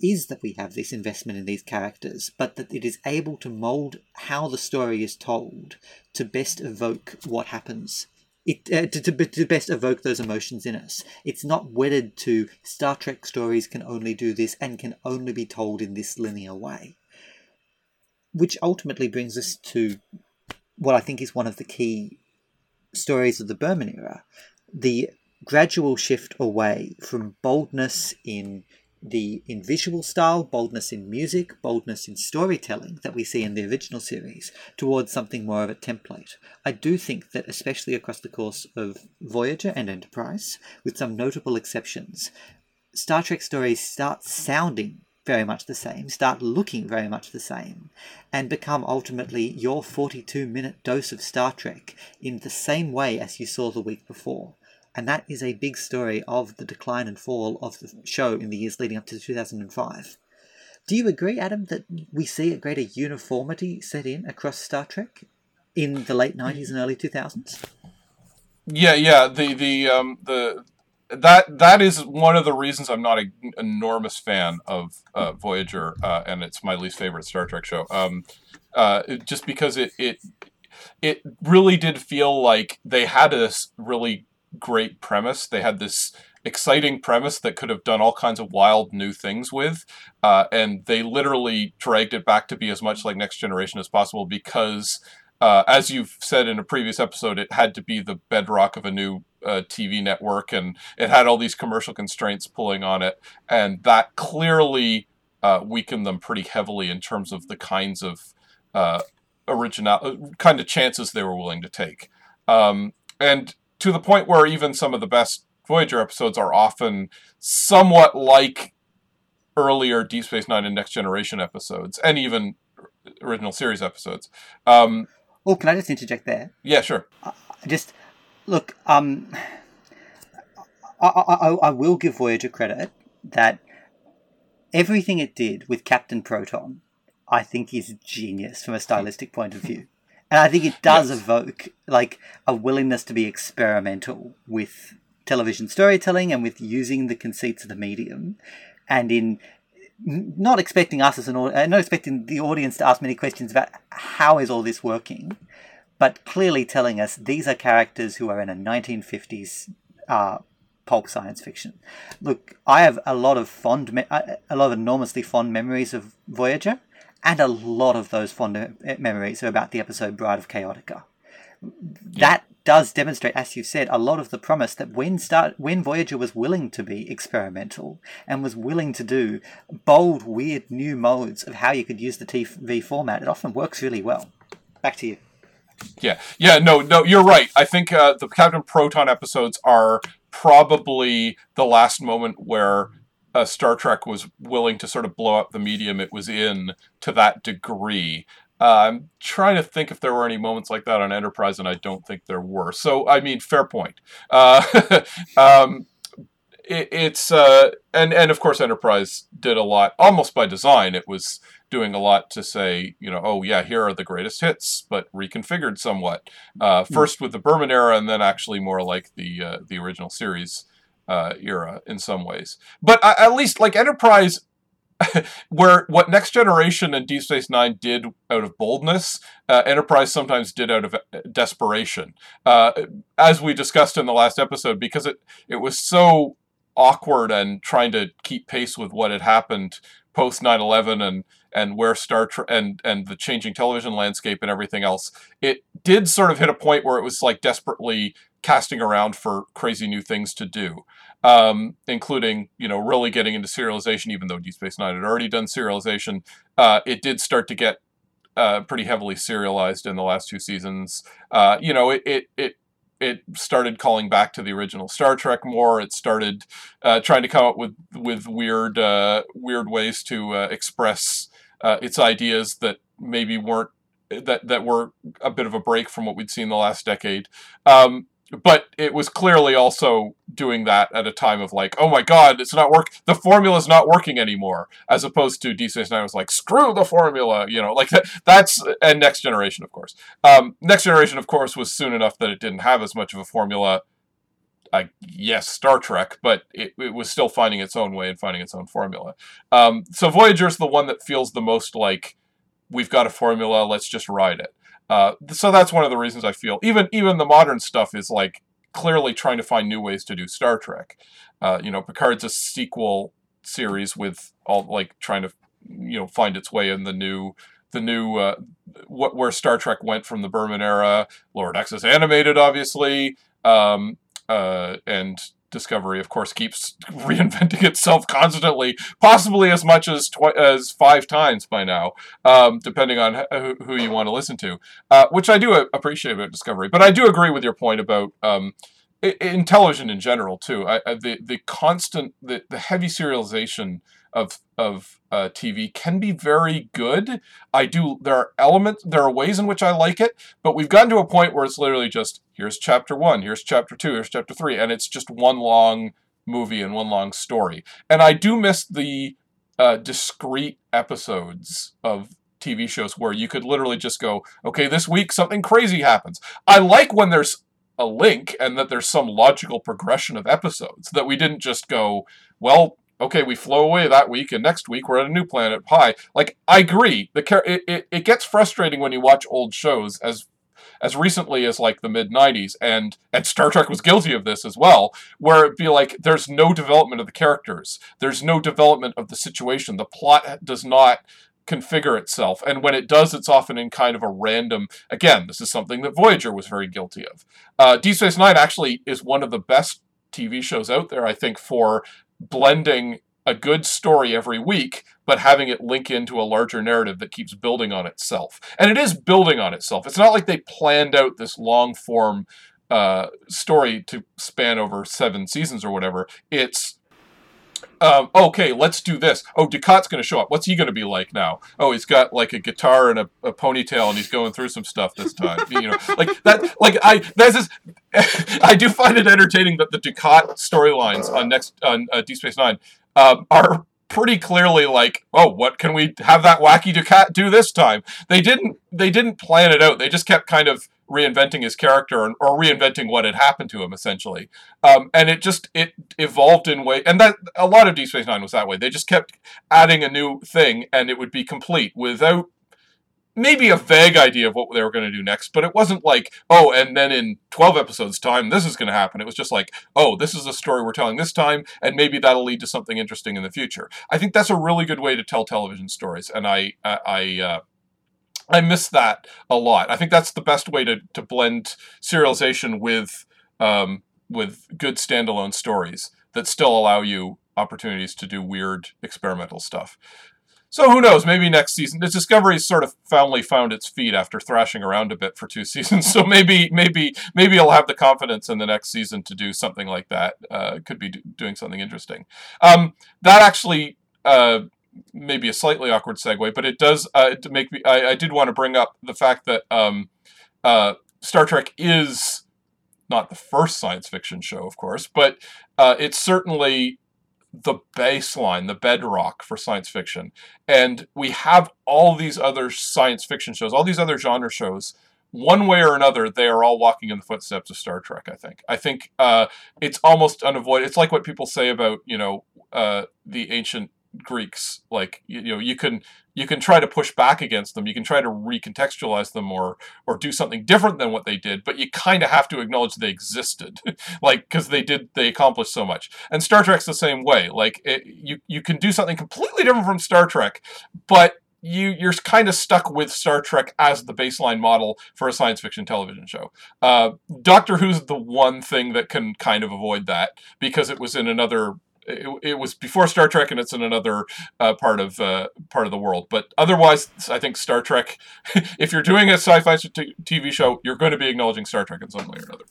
is that we have this investment in these characters, but that it is able to mold how the story is told to best evoke what happens it uh, to, to, to best evoke those emotions in us. It's not wedded to Star Trek stories can only do this and can only be told in this linear way. Which ultimately brings us to what I think is one of the key stories of the Berman era the gradual shift away from boldness in the in visual style, boldness in music, boldness in storytelling that we see in the original series towards something more of a template. I do think that, especially across the course of Voyager and Enterprise, with some notable exceptions, Star Trek stories start sounding very much the same, start looking very much the same, and become ultimately your 42 minute dose of Star Trek in the same way as you saw the week before and that is a big story of the decline and fall of the show in the years leading up to 2005. Do you agree, Adam, that we see a greater uniformity set in across Star Trek in the late 90s and early 2000s? Yeah, yeah. The the um the that that is one of the reasons I'm not an enormous fan of uh, Voyager, uh, and it's my least favorite Star Trek show. Um, uh, just because it it it really did feel like they had this really great premise. They had this exciting premise that could have done all kinds of wild new things with, uh, and they literally dragged it back to be as much like Next Generation as possible because. Uh, as you've said in a previous episode, it had to be the bedrock of a new uh, TV network, and it had all these commercial constraints pulling on it, and that clearly uh, weakened them pretty heavily in terms of the kinds of uh, original uh, kind of chances they were willing to take. Um, and to the point where even some of the best Voyager episodes are often somewhat like earlier Deep Space Nine and Next Generation episodes, and even original series episodes. Um, oh, can I just interject there? Yeah, sure. Uh, just look, um, I, I, I will give Voyager credit that everything it did with Captain Proton I think is genius from a stylistic point of view. And I think it does Yes. evoke like a willingness to be experimental with television storytelling and with using the conceits of the medium and in not expecting us as an au- uh, not expecting the audience to ask many questions about how is all this working but clearly telling us these are characters who are in a 1950s uh, pulp science fiction. Look, I have a lot of fond, me- uh, a lot of enormously fond memories of Voyager, and a lot of those fond uh, memories are about the episode Bride of Chaotica. That does demonstrate, as you said, a lot of the promise that when start when Voyager was willing to be experimental and was willing to do bold, weird new modes of how you could use the TV format, it often works really well. Back to you. Yeah, yeah, no, no, you're right. I think uh, the Captain Proton episodes are probably the last moment where uh, Star Trek was willing to sort of blow up the medium it was in to that degree. Uh, I'm trying to think if there were any moments like that on Enterprise, and I don't think there were. So, I mean, fair point. Uh, um, it, it's uh, and and of course, Enterprise did a lot almost by design. It was doing a lot to say, you know, oh yeah, here are the greatest hits, but reconfigured somewhat. Uh, first with the Berman era, and then actually more like the uh, the original series uh, era in some ways. But uh, at least like Enterprise, where what Next Generation and Deep Space Nine did out of boldness, uh, Enterprise sometimes did out of uh, desperation, uh, as we discussed in the last episode, because it it was so awkward and trying to keep pace with what had happened post 9/11 and and where Star Trek and and the changing television landscape and everything else. It did sort of hit a point where it was like desperately casting around for crazy new things to do, um, including you know really getting into serialization. Even though Deep Space Nine had already done serialization, uh, it did start to get uh, pretty heavily serialized in the last two seasons. Uh, you know, it it it it started calling back to the original Star Trek more. It started uh, trying to come up with with weird uh, weird ways to uh, express its ideas that maybe weren't that that were a bit of a break from what we'd seen the last decade. Um, but it was clearly also doing that at a time of like, oh my god, it's not work. The formula's not working anymore. As opposed to D Space Nine was like, screw the formula, you know, like that, that's and Next Generation, of course. Um, Next Generation, of course, was soon enough that it didn't have as much of a formula. I yes, Star Trek, but it, it was still finding its own way and finding its own formula. Um, so Voyager's the one that feels the most like we've got a formula, let's just ride it. Uh, so that's one of the reasons I feel even even the modern stuff is like clearly trying to find new ways to do Star Trek. Uh, you know, Picard's a sequel series with all like trying to you know find its way in the new the new uh, what where Star Trek went from the Berman era. Lower Decks is animated, obviously, um, uh, and Discovery, of course, keeps reinventing itself constantly, possibly as much as as five times by now, um, depending on who, who you want to listen to. Uh, which I do appreciate about Discovery, but I do agree with your point about. Um, in television in general too, I, I, the the constant the, the heavy serialization of of uh, TV can be very good. I do. There are elements. There are ways in which I like it, but we've gotten to a point where it's literally just here's chapter one, here's chapter two, here's chapter three, and it's just one long movie and one long story. And I do miss the uh, discrete episodes of TV shows where you could literally just go, okay, this week something crazy happens. I like when there's a link and that there's some logical progression of episodes that we didn't just go, well, okay, we flow away that week, and next week we're at a new planet. Pi. Like, I agree. The char- it, it, it gets frustrating when you watch old shows as as recently as like the mid 90s and and Star Trek was guilty of this as well where it'd be like there's no development of the characters. There's no development of the situation. The plot does not configure itself. And when it does it's often in kind of a random again this is something that Voyager was very guilty of. Uh, Deep Space Nine actually is one of the best TV shows out there I think for blending a good story every week, but having it link into a larger narrative that keeps building on itself. And it is building on itself. It's not like they planned out this long form uh, story to span over seven seasons or whatever. It's um, okay, let's do this. Oh, Dukat's going to show up. What's he going to be like now? Oh, he's got like a guitar and a, a ponytail, and he's going through some stuff this time. you know, like that. Like I, this is. I do find it entertaining that the Dukat storylines on next on uh, Deep Space Nine um, are pretty clearly like, oh, what can we have that wacky Dukat do this time? They didn't they didn't plan it out. They just kept kind of reinventing his character and, or reinventing what had happened to him essentially. Um, and it just it evolved in way and that a lot of Deep Space Nine was that way. They just kept adding a new thing and it would be complete without maybe a vague idea of what they were going to do next, but it wasn't like, oh, and then in 12 episodes' time, this is going to happen. It was just like, oh, this is a story we're telling this time, and maybe that'll lead to something interesting in the future. I think that's a really good way to tell television stories, and I, I, I uh, I miss that a lot. I think that's the best way to, to blend serialization with um, with good standalone stories that still allow you opportunities to do weird experimental stuff. So who knows? Maybe next season. The Discovery sort of finally found its feet after thrashing around a bit for two seasons. So maybe, maybe, maybe it'll have the confidence in the next season to do something like that. Uh, could be do- doing something interesting. Um, that actually. Uh, maybe a slightly awkward segue, but it does uh, make me. I, I, did want to bring up the fact that um, uh, Star Trek is not the first science fiction show, of course, but uh, it's certainly the baseline, the bedrock for science fiction. And we have all these other science fiction shows, all these other genre shows. One way or another, they are all walking in the footsteps of Star Trek. I think. I think uh, it's almost unavoidable. It's like what people say about you know uh, the ancient Greeks. Like you, you know, you can you can try to push back against them. You can try to recontextualize them or or do something different than what they did. But you kind of have to acknowledge they existed, like because they did they accomplished so much. And Star Trek's the same way. Like it, you you can do something completely different from Star Trek, but you you're kind of stuck with Star Trek as the baseline model for a science fiction television show. Uh, Doctor Who's the one thing that can kind of avoid that because it was in another it, it was before Star Trek, and it's in another uh, part of uh, part of the world. But otherwise, I think Star Trek. if you're doing a sci-fi t- TV show, you're going to be acknowledging Star Trek in some way or another.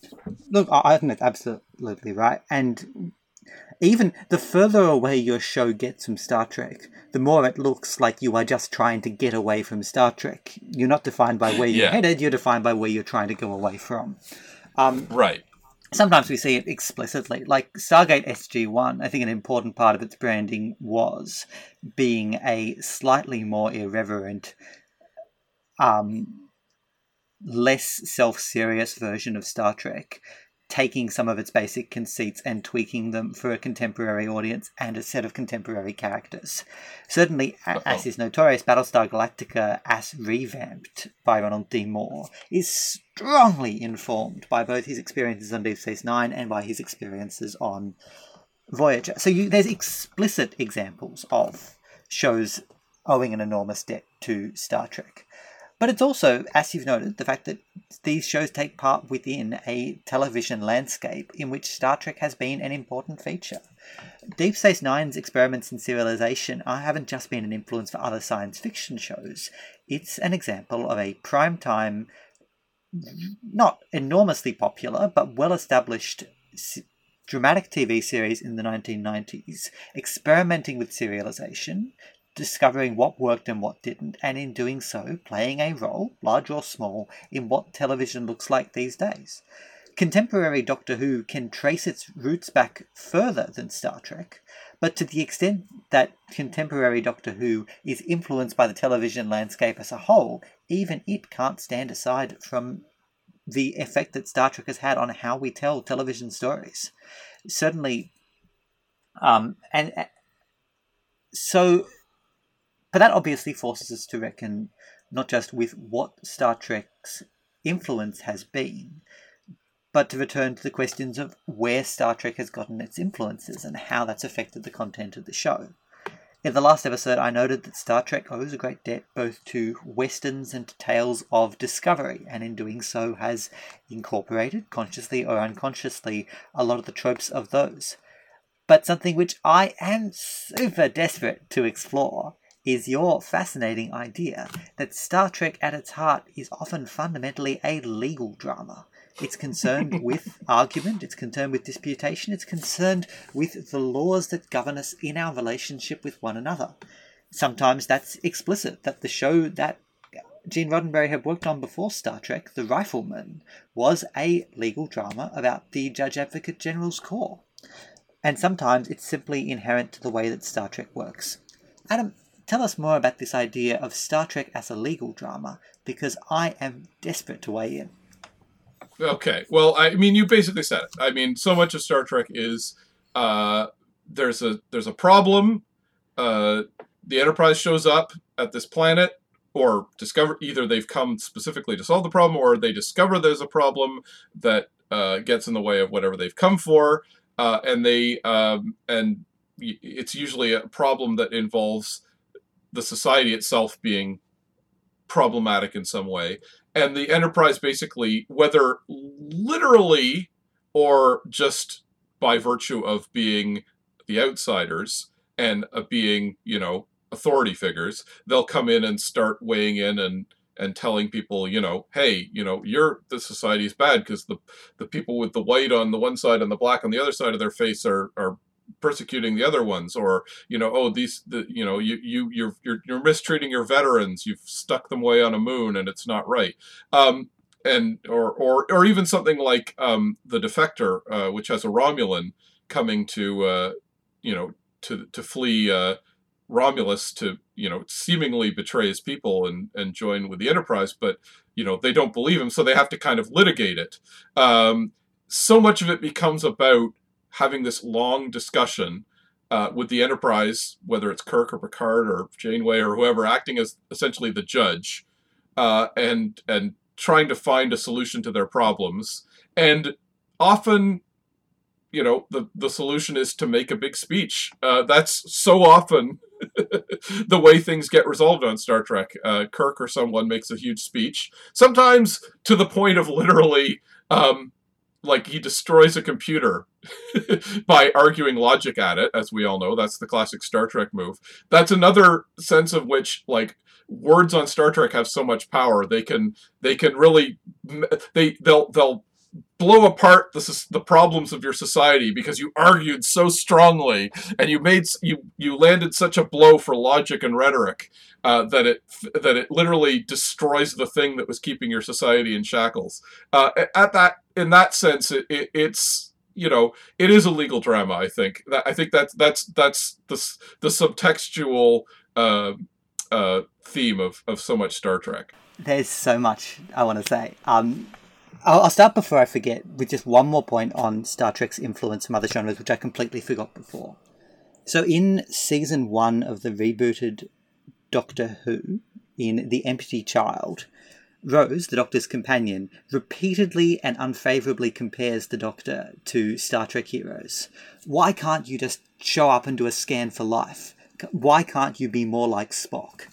Look, I think that's absolutely right, and even the further away your show gets from Star Trek, the more it looks like you are just trying to get away from Star Trek. You're not defined by where you're yeah. headed; you're defined by where you're trying to go away from. Um, right sometimes we see it explicitly. Like Stargate SG1, I think an important part of its branding was being a slightly more irreverent, um, less self serious version of Star Trek taking some of its basic conceits and tweaking them for a contemporary audience and a set of contemporary characters. Certainly, Uh-oh. as is notorious, Battlestar Galactica, as revamped by Ronald D. Moore, is strongly informed by both his experiences on Deep Space Nine and by his experiences on Voyager. So you, there's explicit examples of shows owing an enormous debt to Star Trek. But it's also, as you've noted, the fact that these shows take part within a television landscape in which Star Trek has been an important feature. Deep Space Nine's experiments in serialization haven't just been an influence for other science fiction shows, it's an example of a primetime, not enormously popular, but well established dramatic TV series in the 1990s, experimenting with serialization, discovering what worked and what didn't, and in doing so, playing a role, large or small, in what television looks like these days. Contemporary Doctor Who can trace its roots back further than Star Trek, but to the extent that contemporary Doctor Who is influenced by the television landscape as a whole, even it can't stand aside from the effect that Star Trek has had on how we tell television stories. Certainly, um, and so but that obviously forces us to reckon not just with what Star Trek's influence has been, but to return to the questions of where Star Trek has gotten its influences and how that's affected the content of the show. In the last episode, I noted that Star Trek owes a great debt both to westerns and to tales of discovery, and in doing so has incorporated, consciously or unconsciously, a lot of the tropes of those. But something which I am super desperate to explore is your fascinating idea that Star Trek at its heart is often fundamentally a legal drama. It's concerned with argument, it's concerned with disputation, it's concerned with the laws that govern us in our relationship with one another. Sometimes that's explicit, that the show that Gene Roddenberry had worked on before Star Trek, The Rifleman, was a legal drama about the Judge Advocate General's Corps. and sometimes it's simply inherent to the way that Star Trek works. Adam, tell us more about this idea of Star Trek as a legal drama, because I am desperate to weigh in. Okay, well, I mean, you basically said it. I mean, so much of Star Trek is uh, there's a there's a problem. Uh, the Enterprise shows up at this planet, or discover either they've come specifically to solve the problem, or they discover there's a problem that uh, gets in the way of whatever they've come for, uh, and they um, and it's usually a problem that involves the society itself being problematic in some way and the enterprise basically whether literally or just by virtue of being the outsiders and of being you know authority figures they'll come in and start weighing in and and telling people you know hey you know your the society is bad because the the people with the white on the one side and the black on the other side of their face are are persecuting the other ones or you know oh these the you know you you you're you're, you're mistreating your veterans you've stuck them away on a moon and it's not right um and or or or even something like um the defector uh, which has a romulan coming to uh you know to to flee uh Romulus to you know seemingly betray his people and and join with the Enterprise, but you know they don't believe him, so they have to kind of litigate it. Um, so much of it becomes about having this long discussion uh, with the Enterprise, whether it's Kirk or Picard or Janeway or whoever, acting as essentially the judge, uh, and and trying to find a solution to their problems. And often, you know, the the solution is to make a big speech. Uh, that's so often the way things get resolved on Star Trek. Uh, Kirk or someone makes a huge speech, sometimes to the point of literally. Um, like he destroys a computer by arguing logic at it as we all know. That's the classic star trek move. That's another sense of which like words on star trek have so much power they can they can really they they'll they'll blow apart the, the problems of your society because you argued so strongly and you made you you landed such a blow for logic and rhetoric uh, that it that it literally destroys the thing that was keeping your society in shackles. Uh, at that in that sense, it, it, it's you know it is a legal drama. I think that I think that's that's that's the the subtextual uh, uh, theme of of so much Star Trek. There's so much I want to say. Um, I'll, I'll start before I forget with just one more point on Star Trek's influence from other genres, which I completely forgot before. So, in season one of the rebooted Doctor Who, in The Empty Child, Rose, the Doctor's companion, repeatedly and unfavorably compares the Doctor to Star Trek heroes. Why can't you just show up and do a scan for life? Why can't you be more like Spock?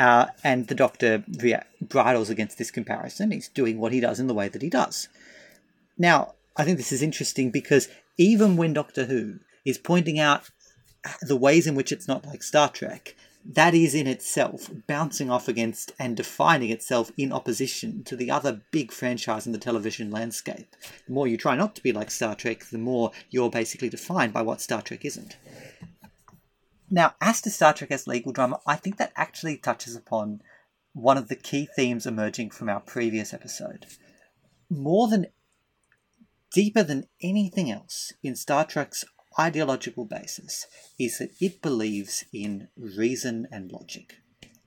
Uh, and the Doctor rea- bridles against this comparison. He's doing what he does in the way that he does. Now, I think this is interesting because even when Doctor Who is pointing out the ways in which it's not like Star Trek, that is in itself bouncing off against and defining itself in opposition to the other big franchise in the television landscape. The more you try not to be like Star Trek, the more you're basically defined by what Star Trek isn't. Now, as to Star Trek as legal drama, I think that actually touches upon one of the key themes emerging from our previous episode. More than deeper than anything else in Star Trek's ideological basis is that it believes in reason and logic.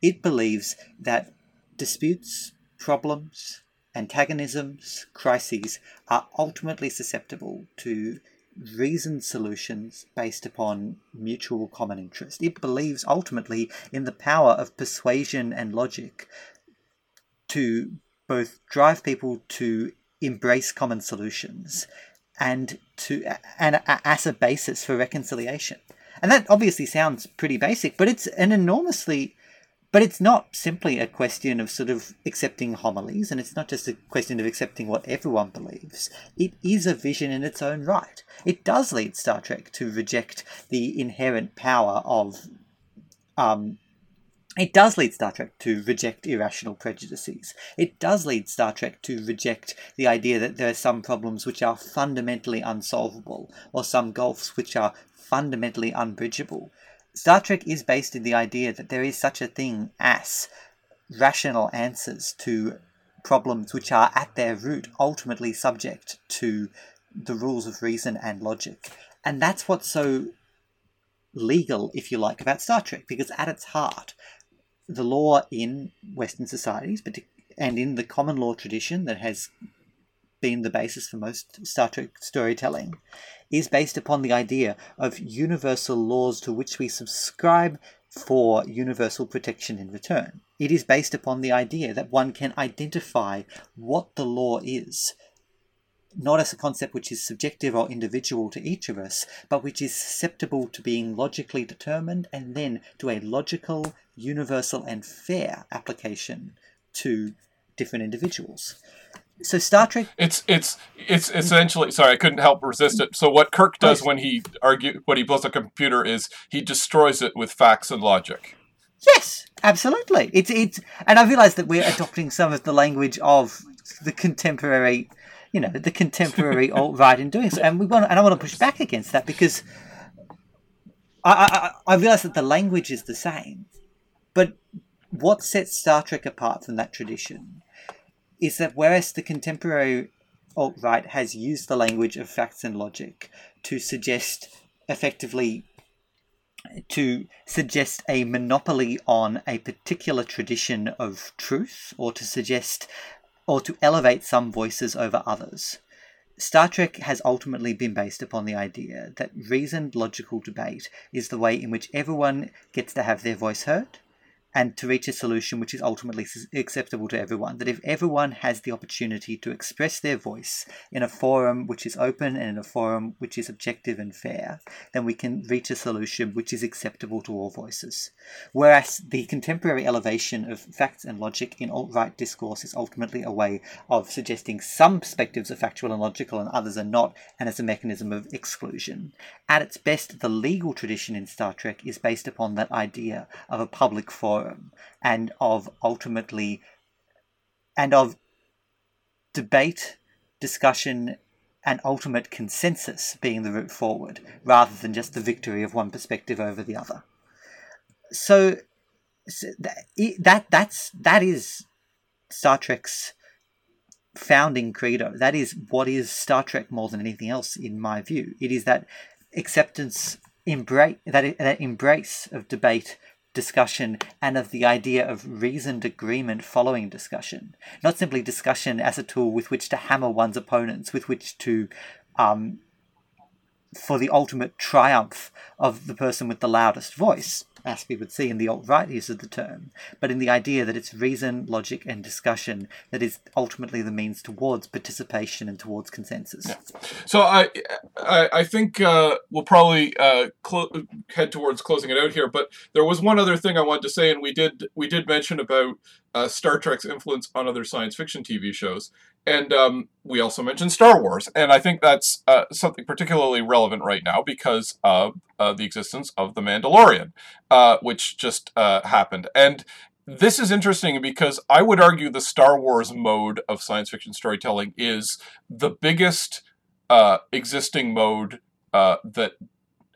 It believes that disputes, problems, antagonisms, crises are ultimately susceptible to reasoned solutions based upon mutual common interest. It believes ultimately in the power of persuasion and logic to both drive people to embrace common solutions and to and as a basis for reconciliation. And that obviously sounds pretty basic, but it's an enormously but it's not simply a question of sort of accepting homilies, and it's not just a question of accepting what everyone believes. It is a vision in its own right. It does lead Star Trek to reject the inherent power of. Um, it does lead Star Trek to reject irrational prejudices. It does lead Star Trek to reject the idea that there are some problems which are fundamentally unsolvable, or some gulfs which are fundamentally unbridgeable. Star Trek is based in the idea that there is such a thing as rational answers to problems which are at their root ultimately subject to the rules of reason and logic. And that's what's so legal, if you like, about Star Trek, because at its heart, the law in Western societies, and in the common law tradition that has been the basis for most Star Trek storytelling, is based upon the idea of universal laws to which we subscribe for universal protection in return. It is based upon the idea that one can identify what the law is, not as a concept which is subjective or individual to each of us, but which is susceptible to being logically determined and then to a logical, universal, and fair application to different individuals. So Star Trek. It's it's it's essentially. Sorry, I couldn't help resist it. So what Kirk does when he argue when he builds a computer is he destroys it with facts and logic. Yes, absolutely. It's it's, and I realise that we're adopting some of the language of the contemporary, you know, the contemporary alt right in doing so, and we want, and I want to push back against that because I I, I realise that the language is the same, but what sets Star Trek apart from that tradition is that whereas the contemporary alt right has used the language of facts and logic to suggest effectively to suggest a monopoly on a particular tradition of truth or to suggest or to elevate some voices over others. Star Trek has ultimately been based upon the idea that reasoned logical debate is the way in which everyone gets to have their voice heard and to reach a solution which is ultimately acceptable to everyone. That if everyone has the opportunity to express their voice in a forum which is open and in a forum which is objective and fair, then we can reach a solution which is acceptable to all voices. Whereas the contemporary elevation of facts and logic in alt right discourse is ultimately a way of suggesting some perspectives are factual and logical and others are not, and as a mechanism of exclusion. At its best, the legal tradition in Star Trek is based upon that idea of a public forum and of ultimately and of debate, discussion, and ultimate consensus being the route forward, rather than just the victory of one perspective over the other. So, so that, that that's that is Star Trek's founding credo. That is what is Star Trek more than anything else, in my view. It is that acceptance, embrace that, that embrace of debate, discussion, and of the idea of reasoned agreement following discussion. Not simply discussion as a tool with which to hammer one's opponents, with which to um, for the ultimate triumph of the person with the loudest voice as we would see in the alt-right use of the term, but in the idea that it's reason, logic, and discussion that is ultimately the means towards participation and towards consensus. Yeah. So I, I, I think uh, we'll probably uh, clo- head towards closing it out here. But there was one other thing I wanted to say, and we did we did mention about uh, Star Trek's influence on other science fiction TV shows. And um, we also mentioned Star Wars, and I think that's uh, something particularly relevant right now because of uh, the existence of The Mandalorian, uh, which just uh, happened. And this is interesting because I would argue the Star Wars mode of science fiction storytelling is the biggest uh, existing mode uh, that,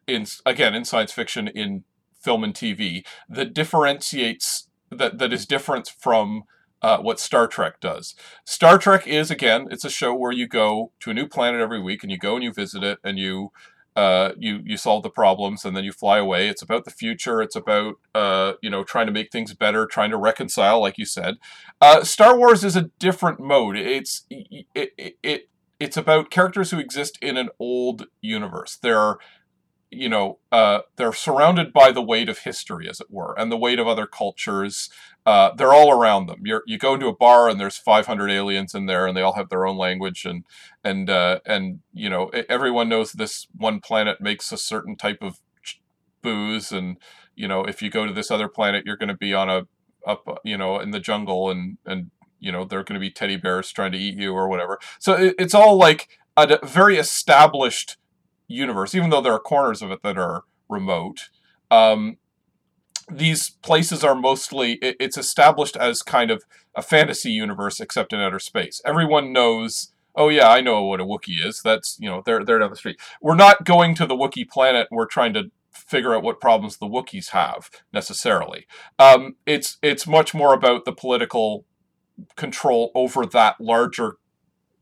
in again, in science fiction, in film and TV, that differentiates that that is different from uh, what Star Trek does. Star Trek is again, it's a show where you go to a new planet every week, and you go and you visit it, and you uh, you you solve the problems, and then you fly away. It's about the future. It's about uh, you know trying to make things better, trying to reconcile, like you said. Uh, Star Wars is a different mode. It's it, it, it it's about characters who exist in an old universe. There are you know, uh, they're surrounded by the weight of history, as it were, and the weight of other cultures. Uh, they're all around them. You're, you go into a bar and there's 500 aliens in there, and they all have their own language, and and uh, and you know, everyone knows this one planet makes a certain type of booze, and you know, if you go to this other planet, you're going to be on a up, you know, in the jungle, and and you know, there are going to be teddy bears trying to eat you or whatever. So it, it's all like a very established universe, even though there are corners of it that are remote. Um, these places are mostly it, it's established as kind of a fantasy universe except in outer space. Everyone knows. Oh yeah, I know what a Wookiee is. That's you know they're they're down the street. We're not going to the Wookiee planet. We're trying to figure out what problems the Wookiees have necessarily. Um, it's it's much more about the political control over that larger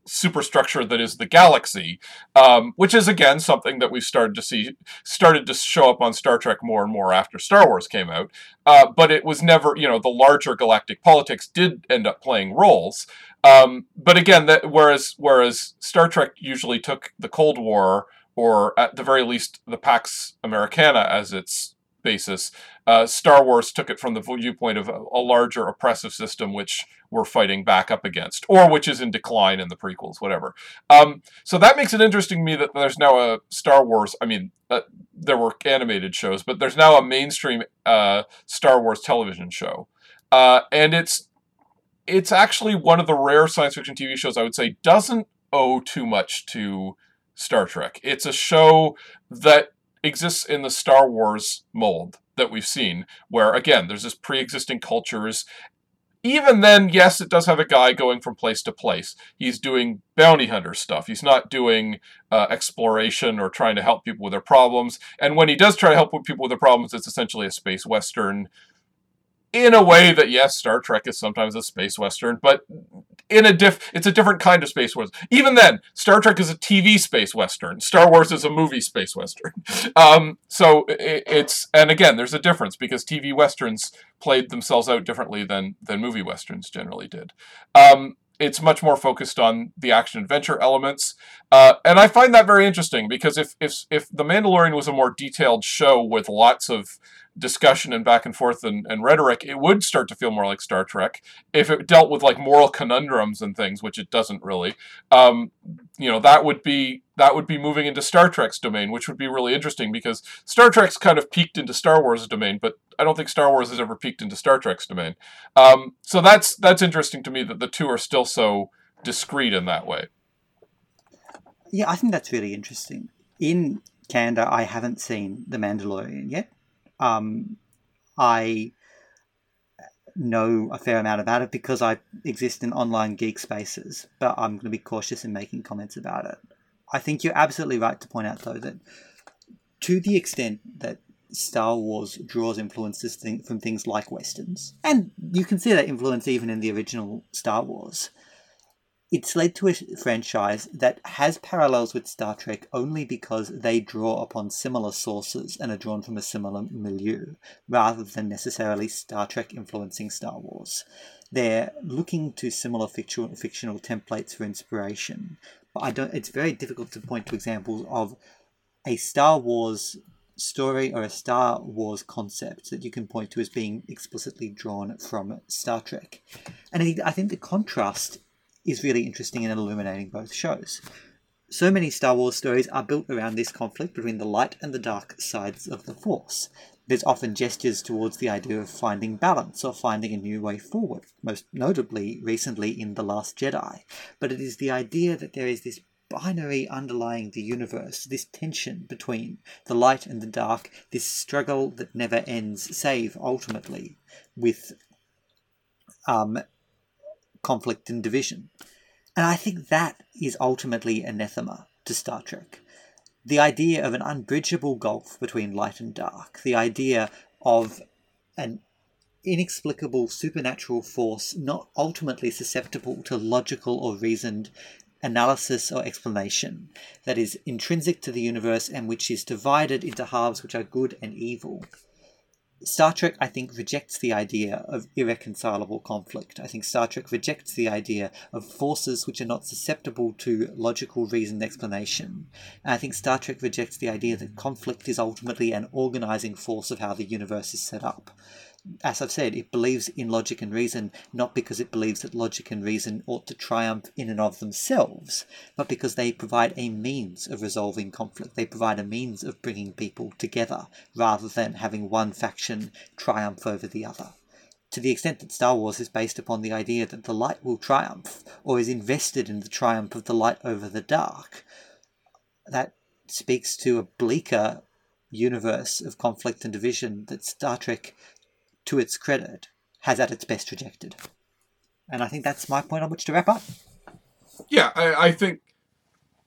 superstructure that is the galaxy, um, which is again something that we've started to see started to show up on Star Trek more and more after Star Wars came out. Uh, but it was never, you know, the larger galactic politics did end up playing roles. Um, but again, that whereas whereas Star Trek usually took the Cold War or at the very least the Pax Americana as its basis, uh, Star Wars took it from the viewpoint of a, a, larger oppressive system which we're fighting back up against, or which is in decline in the prequels, whatever. Um, so that makes it interesting to me that there's now a Star Wars. I mean, uh, there were animated shows, but there's now a mainstream uh, Star Wars television show, uh, and it's it's actually one of the rare science fiction TV shows I would say doesn't owe too much to Star Trek. It's a show that exists in the Star Wars mold that we've seen, where again, there's this pre existing cultures. Even then, yes, it does have a guy going from place to place. He's doing bounty hunter stuff. He's not doing uh, exploration or trying to help people with their problems. And when he does try to help people with their problems, it's essentially a space western in a way that yes, Star Trek is sometimes a space western, but in a diff it's a different kind of space western. Even then, Star Trek is a TV space western. Star Wars is a movie space western. Um, so it, it's and again, there's a difference because TV westerns played themselves out differently than than movie westerns generally did. Um, it's much more focused on the action adventure elements, uh, and I find that very interesting because if if if the Mandalorian was a more detailed show with lots of discussion and back and forth and, and rhetoric, it would start to feel more like Star Trek. If it dealt with like moral conundrums and things, which it doesn't really, um, you know, that would be that would be moving into Star Trek's domain, which would be really interesting because Star Trek's kind of peeked into Star Wars' domain, but I don't think Star Wars has ever peeked into Star Trek's domain. Um, so that's that's interesting to me that the two are still so discrete in that way. Yeah, I think that's really interesting. In Canada, I haven't seen The Mandalorian yet. Um, I know a fair amount about it because I exist in online geek spaces, but I'm going to be cautious in making comments about it. I think you're absolutely right to point out, though, that to the extent that Star Wars draws influences from things like westerns, and you can see that influence even in the original Star Wars, it's led to a franchise that has parallels with Star Trek only because they draw upon similar sources and are drawn from a similar milieu, rather than necessarily Star Trek influencing Star Wars. They're looking to similar fictional, fictional templates for inspiration, but I don't. It's very difficult to point to examples of a Star Wars story or a Star Wars concept that you can point to as being explicitly drawn from Star Trek. And I think the contrast is really interesting in illuminating both shows. So many Star Wars stories are built around this conflict between the light and the dark sides of the Force. There's often gestures towards the idea of finding balance or finding a new way forward, most notably recently in The Last Jedi. But it is the idea that there is this binary underlying the universe, this tension between the light and the dark, this struggle that never ends, save ultimately with um, conflict and division. And I think that is ultimately anathema to Star Trek. The idea of an unbridgeable gulf between light and dark, the idea of an inexplicable supernatural force not ultimately susceptible to logical or reasoned analysis or explanation, that is intrinsic to the universe and which is divided into halves which are good and evil, Star Trek, I think, rejects the idea of irreconcilable conflict. I think Star Trek rejects the idea of forces which are not susceptible to logical reasoned explanation. And I think Star Trek rejects the idea that conflict is ultimately an organizing force of how the universe is set up as I've said, it believes in logic and reason not because it believes that logic and reason ought to triumph in and of themselves, but because they provide a means of resolving conflict. They provide a means of bringing people together rather than having one faction triumph over the other. To the extent that Star Wars is based upon the idea that the light will triumph, or is invested in the triumph of the light over the dark, that speaks to a bleaker universe of conflict and division that Star Trek to its credit, has at its best rejected. And I think that's my point on which to wrap up. Yeah, I, I think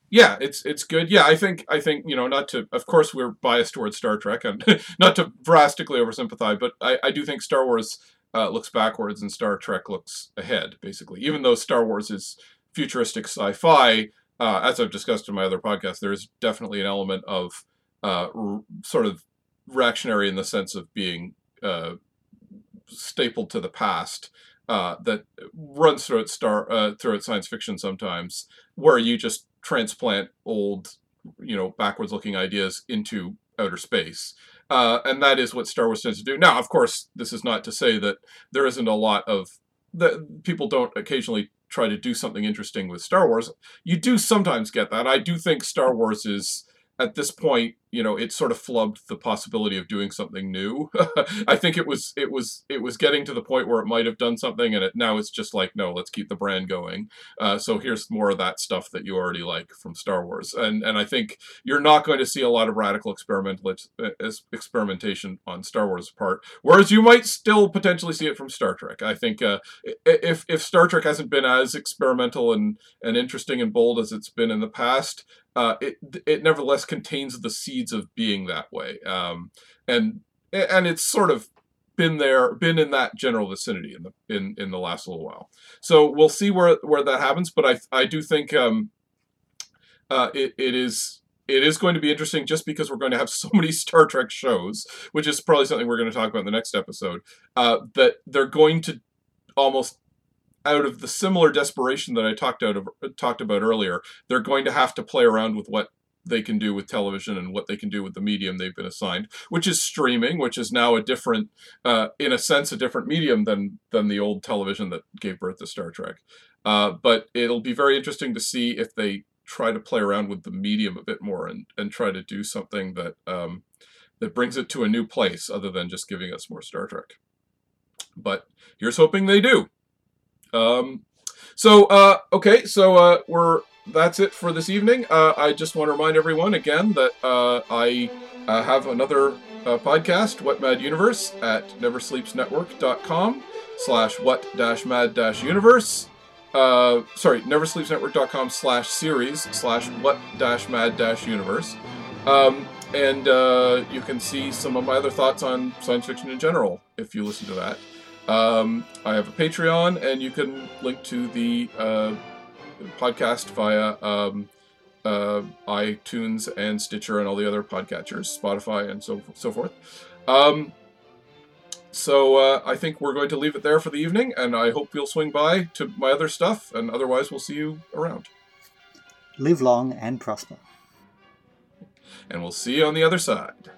yeah, it's it's good. Yeah, I think I think you know not to. Of course, we're biased towards Star Trek, and not to drastically oversimplify, but I, I do think Star Wars uh, looks backwards and Star Trek looks ahead. Basically, even though Star Wars is futuristic sci-fi, uh, as I've discussed in my other podcast, there is definitely an element of uh, r- sort of reactionary in the sense of being uh, stapled to the past uh, that runs through its star uh, through its science fiction sometimes, where you just transplant old, you know, backwards looking ideas into outer space. Uh, and that is what Star Wars tends to do. Now, of course, this is not to say that there isn't a lot of that people don't occasionally try to do something interesting with Star Wars. You do sometimes get that. I do think Star Wars is at this point, you know, it sort of flubbed the possibility of doing something new. I think it was it was it was getting to the point where it might have done something, and it, now it's just like, no, let's keep the brand going. Uh, so here's more of that stuff that you already like from Star Wars, and and I think you're not going to see a lot of radical experimental uh, experimentation on Star Wars' part, whereas you might still potentially see it from Star Trek. I think uh, if if Star Trek hasn't been as experimental and and interesting and bold as it's been in the past, uh, it it nevertheless contains the seeds of being that way, um, and and it's sort of been there, been in that general vicinity in the in in the last little while. So we'll see where where that happens, but I I do think um, uh, it it is it is going to be interesting just because we're going to have so many Star Trek shows, which is probably something we're going to talk about in the next episode. Uh, that they're going to almost out of the similar desperation that I talked out of, talked about earlier, they're going to have to play around with what they can do with television and what they can do with the medium they've been assigned, which is streaming, which is now a different, uh, in a sense, a different medium than than the old television that gave birth to Star Trek. Uh, but it'll be very interesting to see if they try to play around with the medium a bit more and and try to do something that um, that brings it to a new place, other than just giving us more Star Trek. But here's hoping they do. Um, so uh, okay, so uh, we're that's it for this evening. Uh, I just want to remind everyone again that uh, I uh, have another uh, podcast, What Mad Universe, at neversleepsnetwork.com slash what dash mad dash universe. Uh, sorry, neversleepsnetwork.com slash series slash what dash mad dash universe. Um, and uh, you can see some of my other thoughts on science fiction in general if you listen to that. Um, I have a Patreon, and you can link to the uh, podcast via um, uh, iTunes and Stitcher and all the other podcatchers, Spotify, and so so forth. Um, so uh, I think we're going to leave it there for the evening, and I hope you'll swing by to my other stuff, and otherwise we'll see you around. Live long and prosper. And we'll see you on the other side.